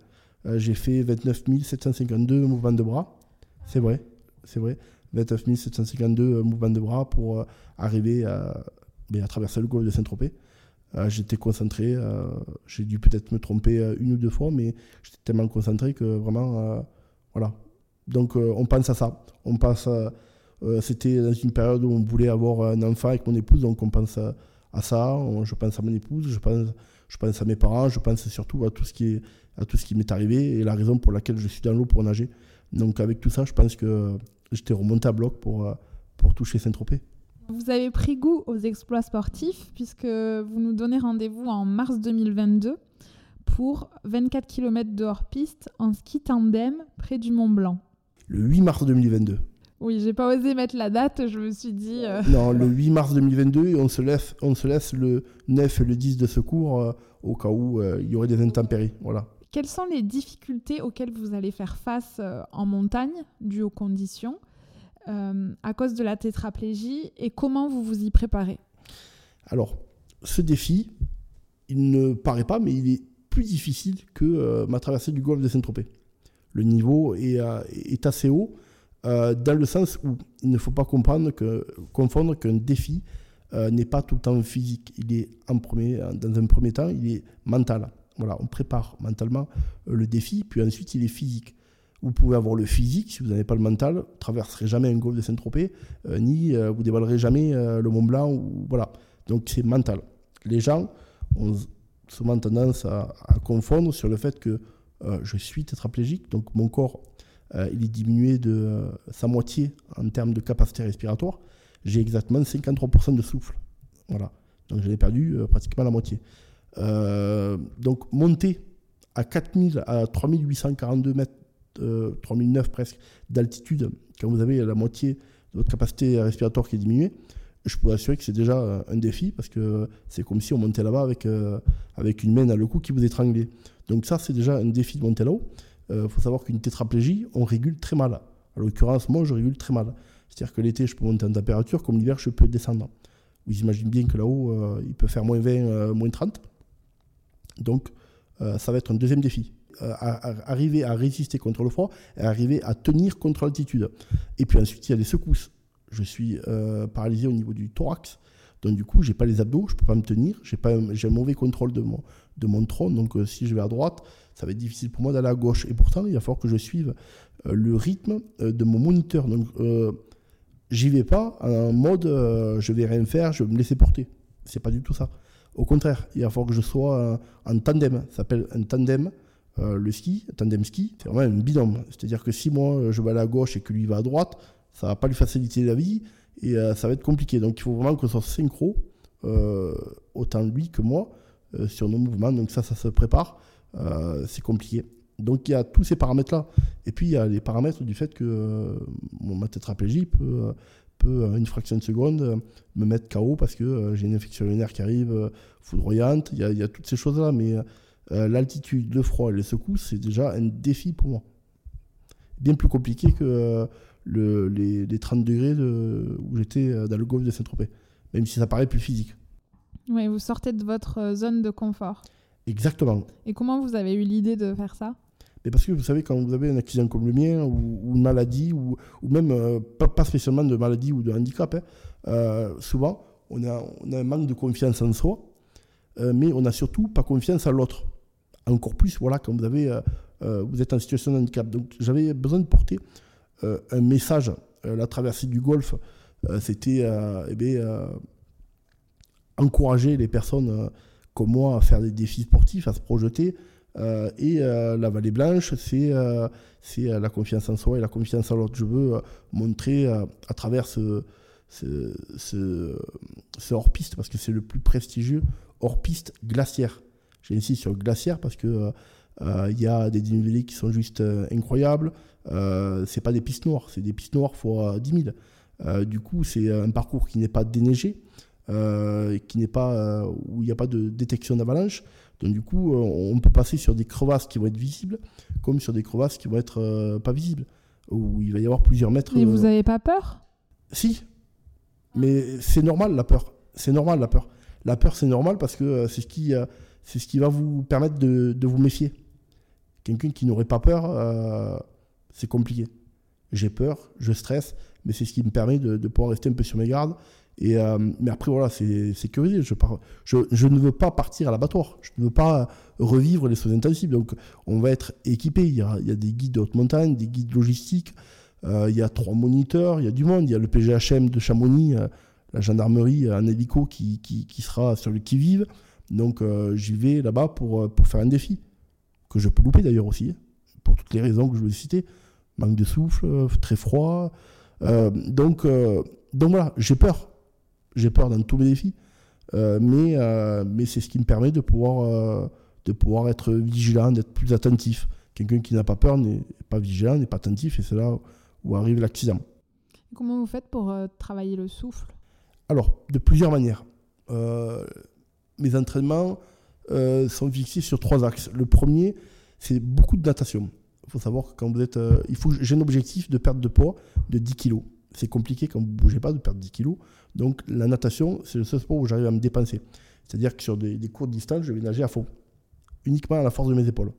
Euh, j'ai fait 29 752 mouvements de bras. C'est vrai, c'est vrai. 29 752 euh, mouvements de bras pour euh, arriver à, ben, à, traverser le golfe de Saint-Tropez. j'étais concentré, j'ai dû peut-être me tromper une ou deux fois, mais j'étais tellement concentré que vraiment, voilà. Donc on pense à ça. On pense, c'était dans une période où on voulait avoir un enfant avec mon épouse, donc on pense à, à ça. je pense à mon épouse, je pense je pense à mes parents, je pense surtout à tout ce qui est, à tout ce qui m'est arrivé et la raison pour laquelle je suis dans l'eau pour nager. Donc avec tout ça, je pense que j'étais remonté à bloc pour, euh, pour toucher Saint-Tropez. Vous avez pris goût aux exploits sportifs puisque vous nous donnez rendez-vous en mars 2022 pour 24 km de hors-piste en ski tandem près du Mont Blanc. Le 8 mars 2022. Oui, j'ai pas osé mettre la date, je me suis dit. Euh, non, le 8 mars 2022, et on se laisse, on se laisse le 9 et le 10 de secours euh, au cas où euh, il y aurait des intempéries. Voilà. Quelles sont les difficultés auxquelles vous allez faire face en montagne, dues aux conditions, à cause de la tétraplégie, et comment vous vous y préparez? Alors, ce défi, il ne paraît pas, mais il est plus difficile que ma traversée du golfe de Saint-Tropez. Le niveau est, est assez haut euh, dans le sens où il ne faut pas comprendre confondre qu'un défi euh, n'est pas tout le temps physique. Il est en premier, dans un premier temps, il est mental. Voilà, on prépare mentalement euh, le défi, puis ensuite il est physique. Vous pouvez avoir le physique, si vous n'avez pas le mental, vous traverserez jamais un golfe de Saint-Tropez, ni vous dévalerez jamais le Mont Blanc. Ou, voilà. Donc c'est mental. Les gens ont souvent tendance à confondre sur le fait que je suis tétraplégique, donc mon corps euh, il est diminué de euh, sa moitié en termes de capacité respiratoire. J'ai exactement 53% de souffle. Voilà. Donc j'en ai perdu euh, pratiquement la moitié. donc monter à 4000 à 3842 mètres, 3009 presque d'altitude, quand vous avez la moitié de votre capacité respiratoire qui est diminuée, je peux assurer que c'est déjà un défi parce que c'est comme si on montait là-bas avec, avec une main à le cou qui vous étranglait. Donc ça, c'est déjà un défi de monter là-haut. Il faut savoir qu'une tétraplégie, on régule très mal. En l'occurrence, moi, je régule très mal. C'est-à-dire que l'été, je peux monter en température, comme l'hiver, je peux descendre. Vous imaginez bien que là-haut, euh, il peut faire moins 20, euh, moins 30. Donc, euh, ça va être un deuxième défi. arriver à résister contre le froid et arriver à tenir contre l'altitude. Et puis ensuite, il y a les secousses. Je suis paralysé au niveau du thorax. Donc, du coup, je n'ai pas les abdos, je peux pas me tenir. J'ai un mauvais contrôle de mon, de mon tronc. Donc, si je vais à droite, ça va être difficile pour moi d'aller à gauche. Et pourtant, il va falloir que je suive le rythme de mon moniteur. Donc, j'y vais pas en mode euh, je vais rien faire, je vais me laisser porter. C'est pas du tout ça. Au contraire, il va falloir que je sois en tandem. Ça s'appelle un tandem. Euh, le ski, tandem ski, c'est vraiment un binôme. C'est-à-dire que si moi je vais à gauche et que lui va à droite, ça va pas lui faciliter la vie et euh, ça va être compliqué. Donc il faut vraiment ce soit synchro, autant lui que moi, sur nos mouvements. Donc ça, ça se prépare. c'est compliqué. Donc il y a tous ces paramètres-là. Et puis il y a les paramètres du fait que euh, ma tétraplégie peut, peut, une fraction de seconde, me mettre KO parce que euh, j'ai une infection urinaire qui arrive euh, foudroyante. Il y, a, toutes ces choses-là. Mais l'altitude, le froid les secousses, c'est déjà un défi pour moi. Bien plus compliqué que le, les, les, 30 degrés de, où j'étais dans le golfe de Saint-Tropez. Même si ça paraît plus physique. Oui, vous sortez de votre zone de confort. Exactement. Et comment vous avez eu l'idée de faire ça? Mais parce que vous savez, quand vous avez un accident comme le mien, ou, une maladie, ou, ou même euh, pas, spécialement de maladie ou de handicap, hein, euh, souvent, on a, on a, un manque de confiance en soi, euh, mais on n'a surtout pas confiance en l'autre. Encore plus, voilà, quand vous, avez, vous êtes en situation de handicap. Donc j'avais besoin de porter un message. la traversée du Golfe, c'était eh encourager les personnes comme moi à faire des défis sportifs, à se projeter, euh, et euh, la vallée blanche, c'est euh, la confiance en soi et la confiance en l'autre. Je veux montrer à travers ce, ce, hors-piste, parce que c'est le plus prestigieux hors-piste glaciaire. J'insiste sur glaciaire parce que il y a des dénivelés qui sont juste incroyables. Euh, c'est pas des pistes noires, c'est des pistes noires fois 10 000. du coup, c'est un parcours qui n'est pas déneigé, qui n'est pas où il n'y a pas de détection d'avalanche. Donc du coup, euh, on peut passer sur des crevasses qui vont être visibles, comme sur des crevasses qui vont être euh, pas visibles, où il va y avoir plusieurs mètres. Mais vous n'avez pas peur? Si, mais c'est normal la peur. C'est normal la peur. La peur, c'est normal parce que euh, c'est ce qui, c'est ce qui va vous permettre de, de vous méfier. Quelqu'un qui n'aurait pas peur, c'est compliqué. J'ai peur, je stresse, mais c'est ce qui me permet de, pouvoir rester un peu sur mes gardes et, euh, mais après, voilà, c'est sécurisé. Je, je, je, ne veux pas partir à l'abattoir. Je ne veux pas revivre les soins intensifs. Donc, on va être équipé. Il y a, il y a des guides de haute montagne, des guides logistiques. Euh, il y a trois moniteurs. Il y a du monde. Il y a le PGHM de Chamonix, euh, la gendarmerie en hélico qui, qui, qui, sera sur le qui-vive. Donc, j'y vais là-bas pour, pour faire un défi. Que je peux louper d'ailleurs aussi. Hein, pour toutes les raisons que je vous ai citées. Manque de souffle, très froid. donc, donc voilà, j'ai peur j'ai peur dans tous mes défis. Euh, mais euh, mais c'est ce qui me permet de pouvoir, euh, de pouvoir être vigilant, d'être plus attentif. Quelqu'un qui n'a pas peur n'est pas vigilant, n'est pas attentif, et c'est là où arrive l'accident. Comment vous faites pour travailler le souffle? Alors, de plusieurs manières. mes entraînements sont fixés sur trois axes. Le premier, c'est beaucoup de natation. Il faut savoir que quand vous êtes. il faut, j'ai un objectif de perte de poids de 10 kg. C'est compliqué quand vous ne bougez pas de perdre 10 kg. Donc la natation, c'est le seul sport où j'arrive à me dépenser. C'est-à-dire que sur des, courtes distances, je vais nager à fond, uniquement à la force de mes épaules.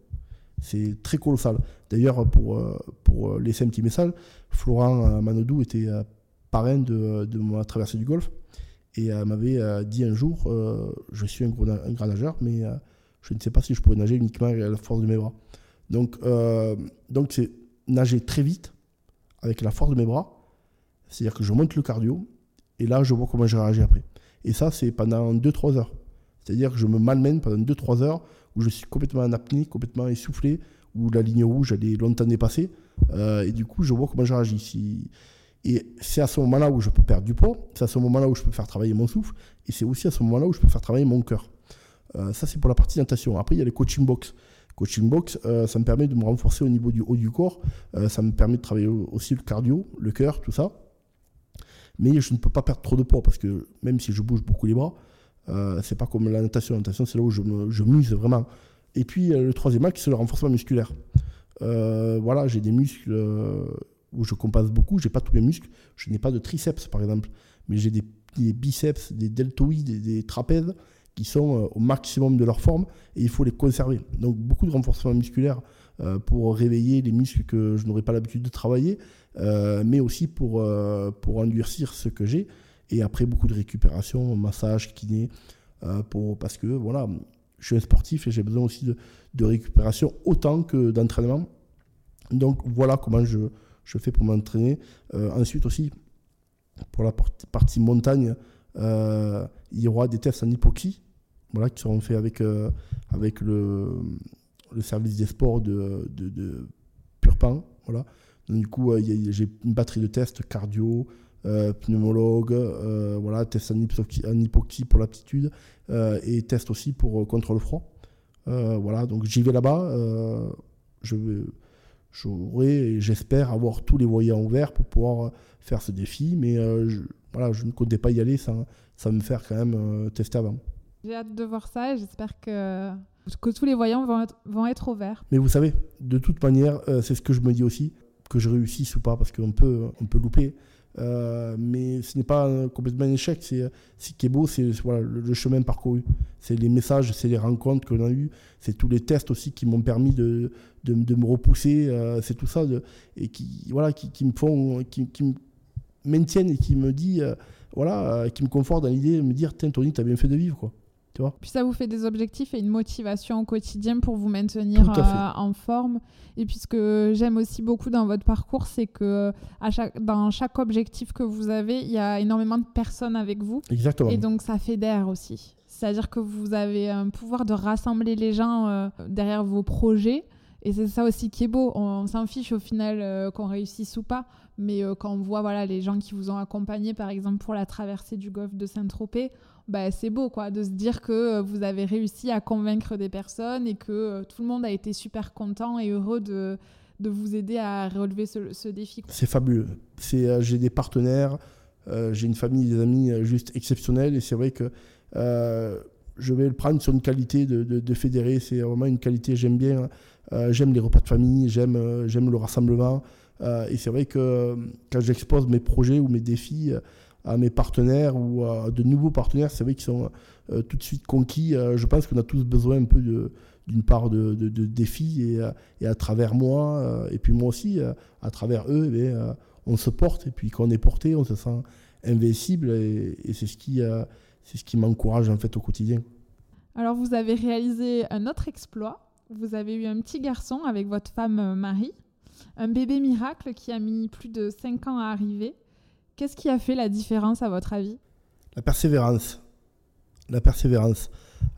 C'est très colossal. D'ailleurs, pour, euh, pour euh, laisser un petit message, Florent euh, Manodou était parrain de, de ma traversée du Golfe et m'avait dit un jour Je suis un grand nageur, mais je ne sais pas si je pourrais nager uniquement à la force de mes bras. Donc, donc c'est nager très vite avec la force de mes bras. C'est-à-dire que je monte le cardio et là, je vois comment je réagis après. Et ça, c'est pendant 2-3 heures. C'est-à-dire que je me malmène pendant 2-3 heures où je suis complètement en apnée, complètement essoufflé, où la ligne rouge, elle est longtemps dépassée. Euh, et du coup, je vois comment je réagis. Et c'est à ce moment-là où je peux perdre du poids, c'est à ce moment-là où je peux faire travailler mon souffle, et c'est aussi à ce moment-là où je peux faire travailler mon cœur. Euh, ça, c'est pour la partie natation. Après, il y a les coaching box. Coaching box, euh, ça me permet de me renforcer au niveau du haut du corps. ça me permet de travailler aussi le cardio, le cœur, tout ça. Mais je ne peux pas perdre trop de poids parce que même si je bouge beaucoup les bras, euh, c'est pas comme la natation. La natation, c'est là où je, me, muse vraiment. Et puis le troisième axe, c'est le renforcement musculaire. voilà, j'ai des muscles où je compense beaucoup. J'ai pas tous mes muscles. Je n'ai pas de triceps, par exemple, mais j'ai des, biceps, des deltoïdes, des trapèzes qui sont euh, au maximum de leur forme et il faut les conserver. Donc beaucoup de renforcement musculaire euh, pour réveiller les muscles que je n'aurais pas l'habitude de travailler, euh, mais aussi pour, pour endurcir ce que j'ai. Et après beaucoup de récupération, massage, kiné, pour, parce que voilà, je suis un sportif et j'ai besoin aussi de, de récupération autant que d'entraînement. Donc voilà comment je, je fais pour m'entraîner. ensuite aussi, pour la partie montagne, il y aura des tests en hypoxie voilà, qui seront faits avec, euh, avec le, le, service des sports de, de. Voilà. Du coup, euh, j'ai une batterie de tests cardio, euh, pneumologue, voilà, test en, hypoxie, pour l'aptitude et test aussi pour contre le froid. voilà, donc j'y vais là-bas. j'aurai j'espère avoir tous les voyants ouverts pour pouvoir faire ce défi, mais je, voilà, je ne comptais pas y aller sans me faire quand même tester avant. J'ai hâte de voir ça et j'espère que, que tous les voyants vont être, vont être ouverts. Mais vous savez, de toute manière, euh, c'est ce que je me dis aussi, que je réussisse ou pas, parce qu'on peut, on peut louper. Euh, mais ce n'est pas complètement un échec. Ce qui est beau, c'est voilà, le, chemin parcouru. C'est les messages, c'est les rencontres qu'on a eues, c'est tous les tests aussi qui m'ont permis de, de, me repousser. Euh, c'est tout ça et qui, voilà, qui, me font, qui, me maintiennent et qui me dit, voilà, qui me confortent dans l'idée de me dire, tiens Tony, tu as bien fait de vivre quoi. Puis ça vous fait des objectifs et une motivation au quotidien pour vous maintenir euh, en forme. Et puis ce que j'aime aussi beaucoup dans votre parcours, c'est que à chaque, dans chaque objectif que vous avez, il y a énormément de personnes avec vous. Exactement. Et donc ça fédère aussi. C'est-à-dire que vous avez un pouvoir de rassembler les gens euh, derrière vos projets. Et c'est ça aussi qui est beau. On, s'en fiche au final euh, qu'on réussisse ou pas. Mais quand on voit voilà, les gens qui vous ont accompagné, par exemple pour la traversée du golfe de Saint-Tropez, bah, c'est beau quoi, de se dire que euh, vous avez réussi à convaincre des personnes et que euh, tout le monde a été super content et heureux de, de vous aider à relever ce, défi. C'est fabuleux. Euh, j'ai des partenaires, j'ai une famille, des amis juste exceptionnels et c'est vrai que je vais le prendre sur une qualité de, de, fédérer. C'est vraiment une qualité, j'aime bien. J'aime les repas de famille, j'aime, j'aime le rassemblement. et c'est vrai que quand j'expose mes projets ou mes défis, à mes partenaires ou à de nouveaux partenaires, c'est vrai qu'ils sont euh, tout de suite conquis. Euh, je pense qu'on a tous besoin un peu d'une part de, de, défis et, euh, et, à travers moi, et puis moi aussi, à travers eux, eh on se porte et puis quand on est porté, on se sent invincible et, c'est ce qui, ce qui m'encourage en fait au quotidien. Alors vous avez réalisé un autre exploit. Vous avez eu un petit garçon avec votre femme Marie, un bébé miracle qui a mis plus de 5 ans à arriver. Qu'est-ce qui a fait la différence à votre avis? La persévérance. La persévérance.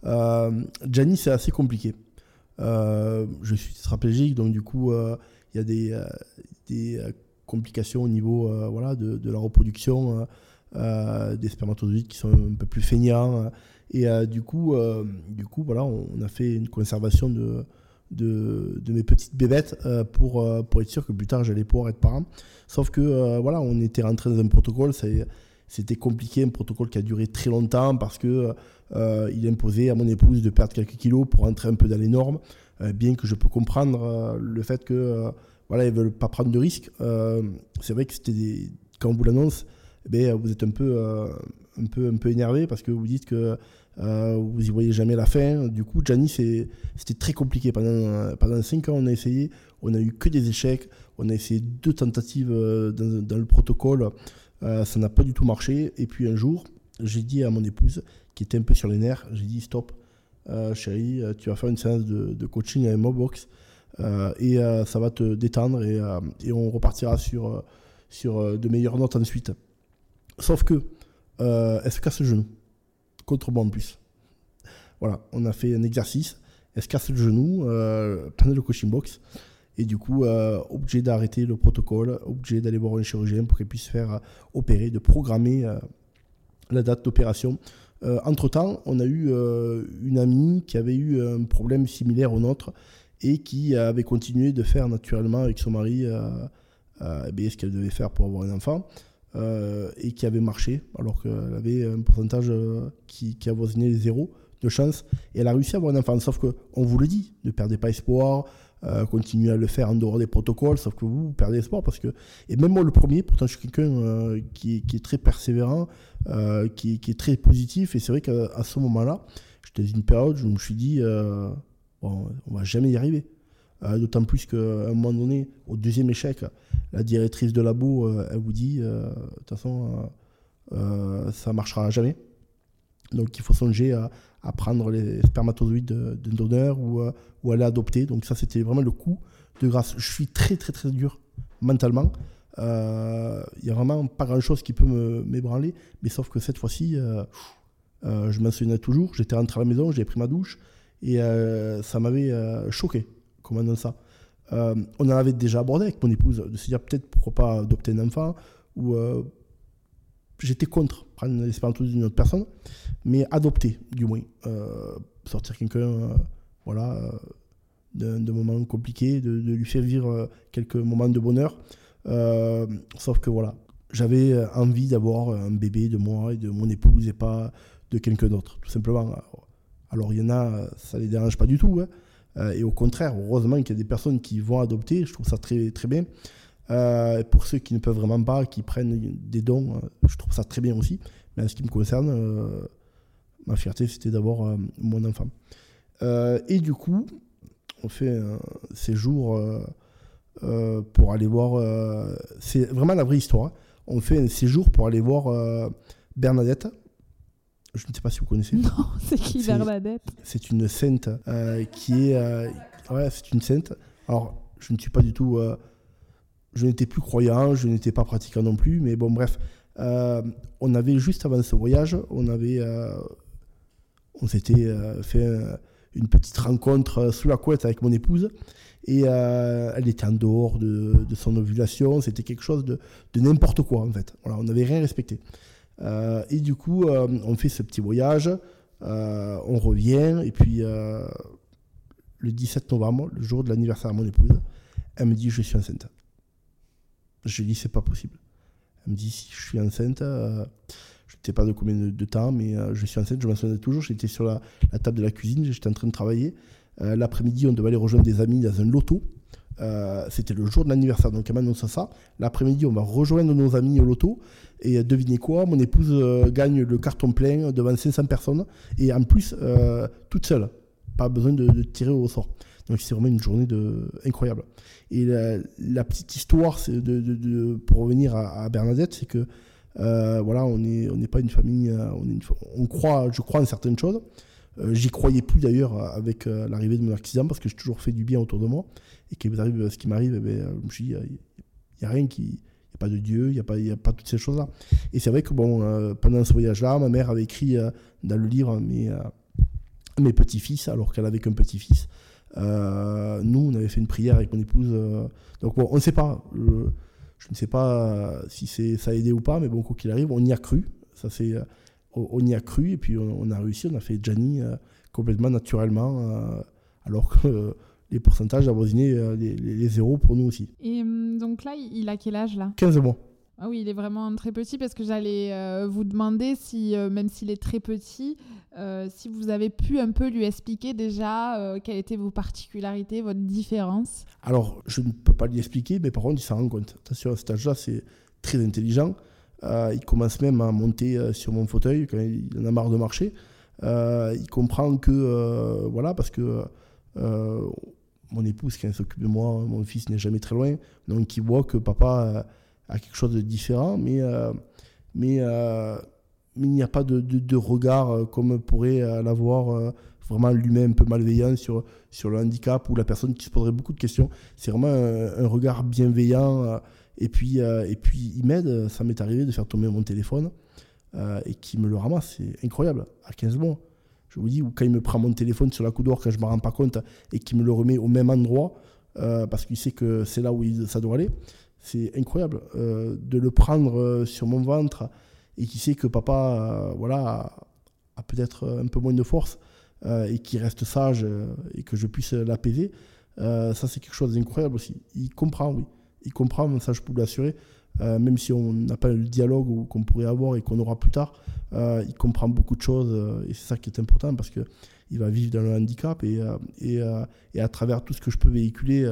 Euh, c'est assez compliqué. Euh, je suis tétraplégique, donc du coup, euh, il y a des, euh, des complications au niveau voilà, de, de, la reproduction des spermatozoïdes qui sont un peu plus feignants. Et du coup, du coup voilà, on a fait une conservation de, de, mes petites bébêtes euh, pour, euh, pour être sûr que plus tard j'allais pouvoir être parent. Sauf que euh, voilà, on était rentré dans un protocole, c'était compliqué, un protocole qui a duré très longtemps parce que il imposait à mon épouse de perdre quelques kilos pour entrer un peu dans les normes, bien que je peux comprendre le fait que voilà, ils veulent pas prendre de risques. c'est vrai que quand on vous l'annonce, eh ben, vous êtes un peu, un peu, un peu énervé parce que vous dites que euh, vous y voyez jamais la fin. Du coup, Gianni, c'était très compliqué. Pendant, pendant 5 ans, on a essayé, on a eu que des échecs. On a essayé deux tentatives euh, dans, le protocole. Euh, ça n'a pas du tout marché. Et puis un jour, j'ai dit à mon épouse, qui était un peu sur les nerfs, j'ai dit stop, chérie, tu vas faire une séance de, coaching avec Mobox. et ça va te détendre et, et on repartira sur, sur de meilleures notes ensuite. Sauf que, elle se casse le genou contre plus. Voilà, on a fait un exercice, elle se casse le genou euh, le coaching box. Et du coup, euh, obligé d'arrêter le protocole, obligé d'aller voir un chirurgien pour qu'il puisse faire euh, opérer, de programmer euh, la date d'opération. entre-temps, on a eu une amie qui avait eu un problème similaire au nôtre et qui avait continué de faire naturellement avec son mari eh ce qu'elle devait faire pour avoir un enfant. Et qui avait marché, alors qu'elle avait un pourcentage qui, qui avoisinait les zéros de chance. Et elle a réussi à avoir un enfant. Sauf qu'on vous le dit, ne perdez pas espoir, euh, continuez à le faire en dehors des protocoles. Sauf que vous, vous perdez espoir. Parce que, et même moi, le premier, pourtant, je suis quelqu'un euh, qui, est très persévérant, euh, qui, qui, est très positif. Et c'est vrai qu'à ce moment-là, j'étais dans une période où je me suis dit, bon, on va jamais y arriver. D'autant plus qu'à un moment donné, au deuxième échec, la directrice de labo, elle vous dit, de toute façon, ça marchera jamais. Donc il faut songer à, prendre les spermatozoïdes d'un donneur ou, euh, à les adopter. Donc ça, c'était vraiment le coup de grâce. Je suis très, très, très dur mentalement. Il euh, n'y a vraiment pas grand-chose qui peut m'ébranler. Mais sauf que cette fois-ci, euh, je m'en souviens toujours. J'étais rentré à la maison, j'ai pris ma douche. Et ça m'avait choqué, comment ça. on en avait déjà abordé avec mon épouse, de se dire peut-être pourquoi pas adopter un enfant. Ou j'étais contre prendre l'espérance d'une autre personne, mais adopter, du moins. Euh, sortir quelqu'un, euh, voilà, euh, d'un moment compliqué, de, lui faire vivre quelques moments de bonheur. sauf que voilà, j'avais envie d'avoir un bébé de moi et de mon épouse et pas de quelqu'un d'autre, tout simplement. Alors il y en a, ça les dérange pas du tout. Hein. Et au contraire, heureusement qu'il y a des personnes qui vont adopter, je trouve ça très, très bien. Euh, pour ceux qui ne peuvent vraiment pas, qui prennent des dons, euh, je trouve ça très bien aussi. Mais en ce qui me concerne, euh, ma fierté, c'était d'avoir mon enfant. et du coup, on fait un séjour pour aller voir. c'est vraiment la vraie histoire. Hein. On fait un séjour pour aller voir Bernadette. Je ne sais pas si vous connaissez. Non, c'est qui Bernadette? C'est une sainte qui est. ouais, c'est une sainte. Alors, je ne suis pas du tout je n'étais plus croyant, je n'étais pas pratiquant non plus, mais bon, bref. Euh, on avait juste avant ce voyage, on avait, euh, on s'était euh, fait une petite rencontre sous la couette avec mon épouse et elle était en dehors de, son ovulation. C'était quelque chose de, n'importe quoi en fait. Voilà, on n'avait rien respecté. Et du coup, on fait ce petit voyage, on revient et puis le 17 novembre, le jour de l'anniversaire de mon épouse, elle me dit je suis enceinte. Je lui dis, c'est pas possible. Elle me dit, si je suis enceinte, euh, je ne sais pas de combien de, temps, mais euh, je suis enceinte, je m'en souviens toujours. J'étais sur la, table de la cuisine, j'étais en train de travailler. Euh, l'après-midi, on devait aller rejoindre des amis dans un loto. C'était le jour de l'anniversaire, donc elle m'annonce ça. L'après-midi, on va rejoindre nos amis au loto. Et devinez quoi, mon épouse gagne le carton plein devant 500 personnes. Et en plus, toute seule. Pas besoin de, tirer au sort. Donc c'est vraiment une journée incroyable. Et la, petite histoire, pour revenir à, Bernadette, c'est que euh, voilà, on n'est on pas une famille, euh, on, croit, je crois en certaines choses. Euh, j'y croyais plus d'ailleurs avec l'arrivée de mon accident parce que j'ai toujours fait du bien autour de moi. Et qu'il arrive ce qui m'arrive, eh ben, je me suis dit, il n'y a, rien qui. Pas de Dieu, il n'y a, pas, a pas toutes ces choses-là. Et c'est vrai que bon, pendant ce voyage-là, ma mère avait écrit dans le livre mes, mes petits-fils, alors qu'elle avait qu'un petit-fils. Euh, nous, on avait fait une prière avec mon épouse. Euh, donc bon, on ne sait pas. je ne sais pas si ça a aidé ou pas, mais bon, quoi qu'il arrive, on y a cru. Ça c'est, on y a cru et puis on, a réussi. On a fait Gianni euh, complètement naturellement, alors que les pourcentages avoisinaient les, les, zéros pour nous aussi. Et hum, donc là, il a quel âge là? 15 mois. Ah oui, il est vraiment très petit parce que j'allais euh, vous demander si, euh, même s'il est très petit, euh, si vous avez pu un peu lui expliquer déjà quelles étaient vos particularités, votre différence? Alors, je ne peux pas lui expliquer, mais par contre, il s'en rend compte. Attention, à cet âge-là, c'est très intelligent. Il commence même à monter sur mon fauteuil quand il en a marre de marcher. il comprend que, voilà, parce que mon épouse, qui s'occupe de moi, mon fils n'est jamais très loin, donc il voit que papa à quelque chose de différent, mais, euh, mais, euh, il n'y a pas de, de, regard euh, comme pourrait l'avoir vraiment lui-même un peu malveillant sur, sur le handicap ou la personne qui se poserait beaucoup de questions. C'est vraiment un, regard bienveillant et puis, et puis il m'aide. Ça m'est arrivé de faire tomber mon téléphone et qui me le ramasse. C'est incroyable, à 15 mois. Je vous dis, ou quand il me prend mon téléphone sur la coudoir quand je ne me rends pas compte et qu'il me le remet au même endroit parce qu'il sait que c'est là où ça doit aller c'est incroyable euh, de le prendre euh, sur mon ventre et qui sait que papa euh, voilà, a, peut-être un peu moins de force et qui reste sage et que je puisse l'apaiser. ça, c'est quelque chose d'incroyable aussi. Il comprend, oui. Il comprend, ça je peux l'assurer. même si on n'a pas le dialogue qu'on pourrait avoir et qu'on aura plus tard, il comprend beaucoup de choses et c'est ça qui est important parce que il va vivre dans le handicap et, et, et à travers tout ce que je peux véhiculer,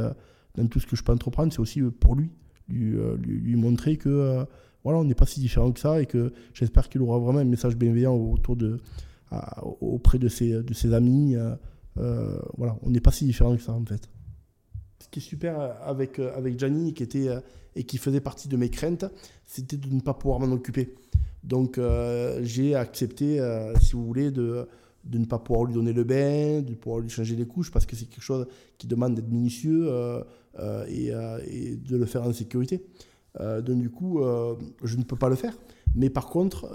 dans tout ce que je peux entreprendre, c'est aussi pour lui, lui, lui, montrer que voilà, on n'est pas si différent que ça et que j'espère qu'il aura vraiment un message bienveillant autour de, auprès de ses, de ses amis. Euh, voilà, on n'est pas si différent que ça en fait. Ce qui est super avec, avec Gianni qui était, et qui faisait partie de mes craintes, c'était de ne pas pouvoir m'en occuper. Donc euh, j'ai accepté, euh, si vous voulez, de, de ne pas pouvoir lui donner le bain, de pouvoir lui changer les couches, parce que c'est quelque chose qui demande d'être minutieux et, et, de le faire en sécurité. donc du coup, je ne peux pas le faire. Mais par contre,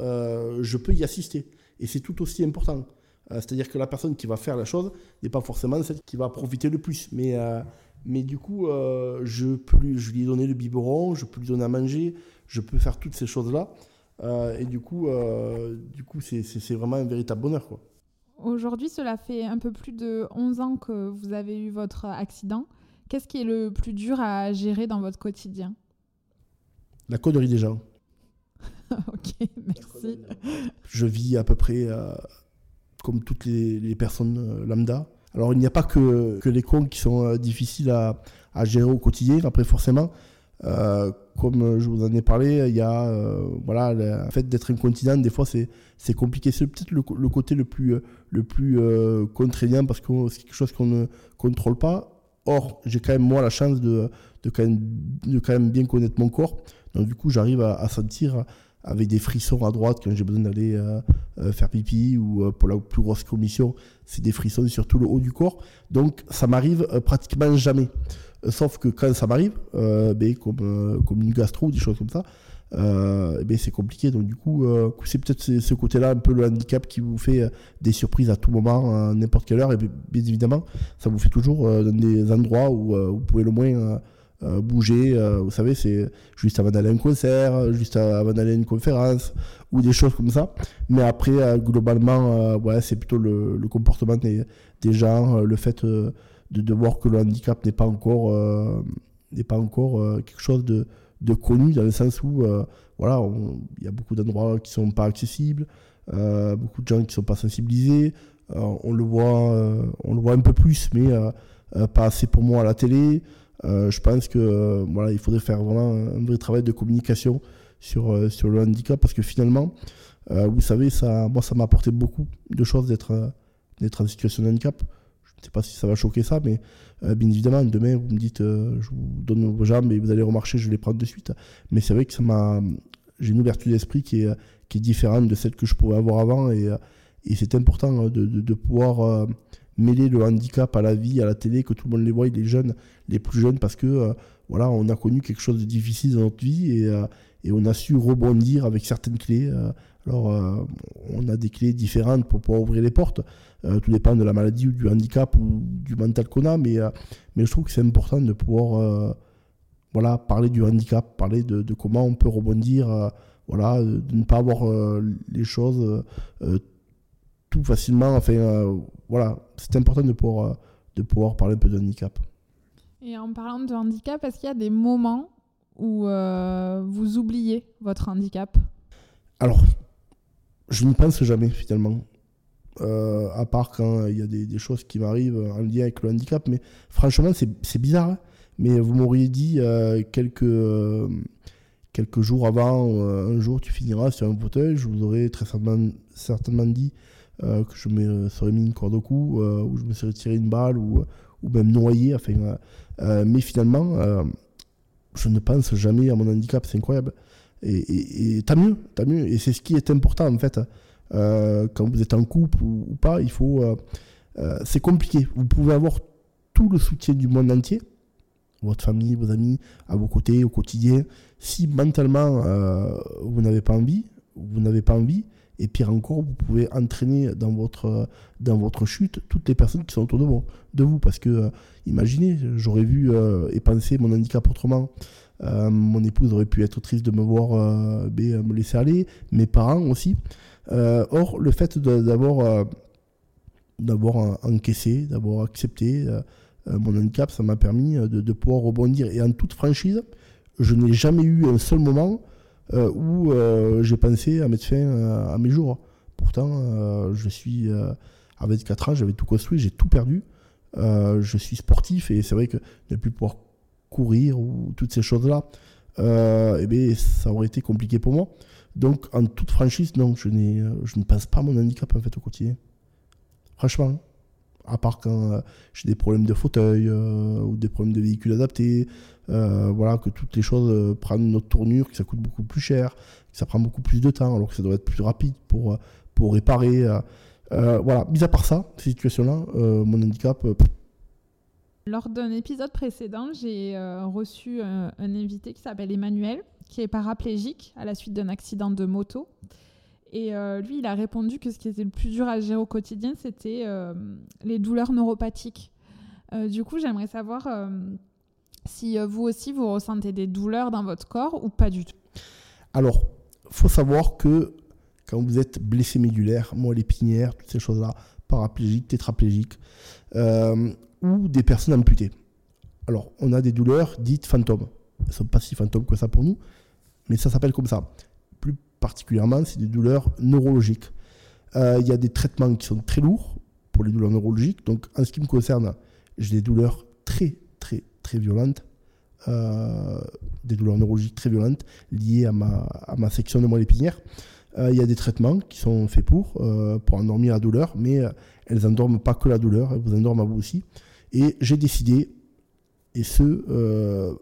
je peux y assister. Et c'est tout aussi important. Euh, c'est-à-dire que la personne qui va faire la chose n'est pas forcément celle qui va profiter le plus. Mais, euh, mais du coup, euh, je, peux lui, je lui ai donné le biberon, je peux lui donner à manger, je peux faire toutes ces choses-là. et du coup, du coup c'est, vraiment un véritable bonheur. Quoi. Aujourd'hui, cela fait un peu plus de 11 ans que vous avez eu votre accident. Qu'est-ce qui est le plus dur à gérer dans votre quotidien? La connerie des gens. ok, merci. Je vis à peu près comme toutes les, personnes euh, lambda. Alors il n'y a pas que, que, les cons qui sont euh, difficiles à, à, gérer au quotidien. Après forcément, euh, comme je vous en ai parlé, il y a voilà, le fait d'être incontinent, des fois c'est compliqué. C'est peut-être le, côté le plus, le plus contraignant parce que c'est quelque chose qu'on ne contrôle pas. Or, j'ai quand même moi la chance de, de, quand même, de quand même bien connaître mon corps. Donc du coup, j'arrive à, à, sentir avec des frissons à droite quand j'ai besoin d'aller euh, euh, faire pipi ou euh, pour la plus grosse commission, c'est des frissons sur tout le haut du corps. Donc ça m'arrive pratiquement jamais. sauf que quand ça m'arrive, ben, comme, comme une gastro ou des choses comme ça, ben, c'est compliqué. Donc du coup, c'est peut-être ce, côté-là, un peu le handicap qui vous fait des surprises à tout moment, à n'importe quelle heure. Et bien, évidemment, ça vous fait toujours dans des endroits où vous pouvez le moins euh, bouger. Euh, vous savez, c'est juste avant d'aller à un concert, juste avant d'aller à une conférence ou des choses comme ça. Mais après, euh, globalement, ouais, c'est plutôt le, comportement des, gens, le fait de, voir que le handicap n'est pas encore, n'est pas encore quelque chose de, de, connu dans le sens où voilà, il y a beaucoup d'endroits qui sont pas accessibles, beaucoup de gens qui sont pas sensibilisés. on le voit, on le voit un peu plus, mais pas assez pour moi à la télé. Euh, je pense que euh, voilà, il faudrait faire vraiment un vrai travail de communication sur, euh, sur le handicap parce que finalement, vous savez, ça, moi, ça m'a apporté beaucoup de choses d'être d'être en situation de handicap. Je ne sais pas si ça va choquer ça, mais bien évidemment, demain, vous me dites, je vous donne vos jambes et vous allez remarcher, je les prends de suite. Mais c'est vrai que ça m'a, j'ai une ouverture d'esprit qui est, qui est différente de celle que je pouvais avoir avant et, et c'est important de, de pouvoir mêler le handicap à la vie, à la télé, que tout le monde les voit, les jeunes, les plus jeunes, parce que euh, voilà, on a connu quelque chose de difficile dans notre vie et, euh, et on a su rebondir avec certaines clés. Euh. alors, on a des clés différentes pour pouvoir ouvrir les portes. tout dépend de la maladie ou du handicap ou du mental qu'on a, mais, mais je trouve que c'est important de pouvoir voilà, parler du handicap, parler de, comment on peut rebondir, voilà, de ne pas avoir les choses tout facilement. Enfin, euh, voilà, c'est important de pouvoir, euh, de pouvoir parler un peu de handicap. Et en parlant de handicap, est-ce qu'il y a des moments où euh, vous oubliez votre handicap? Alors, je n'y pense jamais finalement. à part quand il y a des, choses qui m'arrivent en lien avec le handicap. Mais franchement, c'est bizarre. Hein. mais vous m'auriez dit quelques, quelques jours avant, un jour tu finiras sur un fauteuil, je vous aurais très certainement, certainement dit euh, que je me serais mis une corde au cou, euh, ou je me serais tiré une balle, ou, ou même noyé. Euh, mais finalement, je ne pense jamais à mon handicap, c'est incroyable. Et, et, tant mieux, tant mieux. Et c'est ce qui est important en fait. quand vous êtes en couple ou, pas, il faut. c'est compliqué. Vous pouvez avoir tout le soutien du monde entier, votre famille, vos amis, à vos côtés, au quotidien. Si mentalement vous n'avez pas envie, vous n'avez pas envie, et pire encore, vous pouvez entraîner dans votre, dans votre chute toutes les personnes qui sont autour de vous. De vous parce que, euh, imaginez, j'aurais vu euh, et pensé mon handicap autrement. Euh, mon épouse aurait pu être triste de me voir ben, me laisser aller, mes parents aussi. or, le fait d'avoir d'avoir encaissé, d'avoir accepté, mon handicap, ça m'a permis de, pouvoir rebondir. Et en toute franchise, je n'ai jamais eu un seul moment où j'ai pensé à mettre fin à mes jours. Pourtant, je suis à 24 ans, j'avais tout construit, j'ai tout perdu. je suis sportif et c'est vrai que ne plus pouvoir courir ou toutes ces choses-là, eh bien, ça aurait été compliqué pour moi. Donc, en toute franchise, non, je, je ne pense pas à mon handicap en fait au quotidien. Franchement, à part quand euh, j'ai des problèmes de fauteuil euh, ou des problèmes de véhicules adaptés, euh, voilà, que toutes les choses prennent une autre tournure, que ça coûte beaucoup plus cher, que ça prend beaucoup plus de temps, alors que ça doit être plus rapide pour, pour réparer. voilà, mis à part ça, ces situations-là, mon handicap. Lors d'un épisode précédent, j'ai reçu un invité qui s'appelle Emmanuel, qui est paraplégique à la suite d'un accident de moto. Et euh, lui, il a répondu que ce qui était le plus dur à gérer au quotidien, c'était euh, les douleurs neuropathiques. Euh, du coup, j'aimerais savoir si vous aussi, vous ressentez des douleurs dans votre corps ou pas du tout. Alors, faut savoir que quand vous êtes blessé médulaire, moelle épinière, toutes ces choses-là, paraplégique, tétraplégique, ou des personnes amputées. Alors, on a des douleurs dites fantômes. Elles ne sont pas si fantômes que ça pour nous, mais ça s'appelle comme ça. Particulièrement, c'est des douleurs neurologiques. Euh, il y a des traitements qui sont très lourds pour les douleurs neurologiques. Donc, en ce qui me concerne, j'ai des douleurs très, très, très violentes. Euh, des douleurs neurologiques très violentes liées à ma, section de moelle épinière. Euh, il y a des traitements qui sont faits pour, pour endormir la douleur, mais elles n'endorment pas que la douleur, elles vous endorment à vous aussi. Et j'ai décidé, et ce,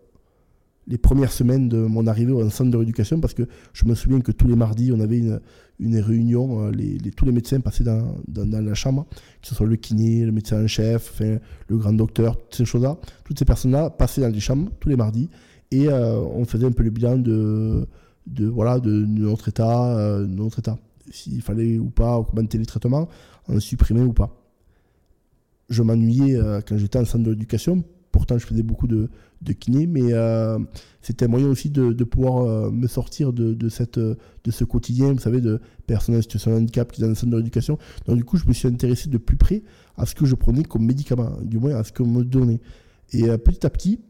les premières semaines de mon arrivée au centre de rééducation parce que je me souviens que tous les mardis, on avait une, une réunion, euh, les, tous les médecins passaient dans, dans, la chambre, que ce soit le kiné, le médecin en chef, le grand docteur, toutes ces choses-là. Toutes ces personnes-là passaient dans les chambres tous les mardis et euh, on faisait un peu le bilan de, de, voilà, de, notre état, euh, notre état. S'il fallait ou pas augmenter les traitements, en supprimer ou pas. Je m'ennuyais quand j'étais en centre de rééducation Pourtant, je faisais beaucoup de, de kiné, mais euh, c'était un moyen aussi de, pouvoir euh, me sortir de, cette, de ce quotidien, vous savez, de personnes en situation de handicap qui sont dans le centre de rééducation. Donc, du coup, je me suis intéressé de plus près à ce que je prenais comme médicament, du moins à ce qu'on me donnait. Et euh, petit à petit,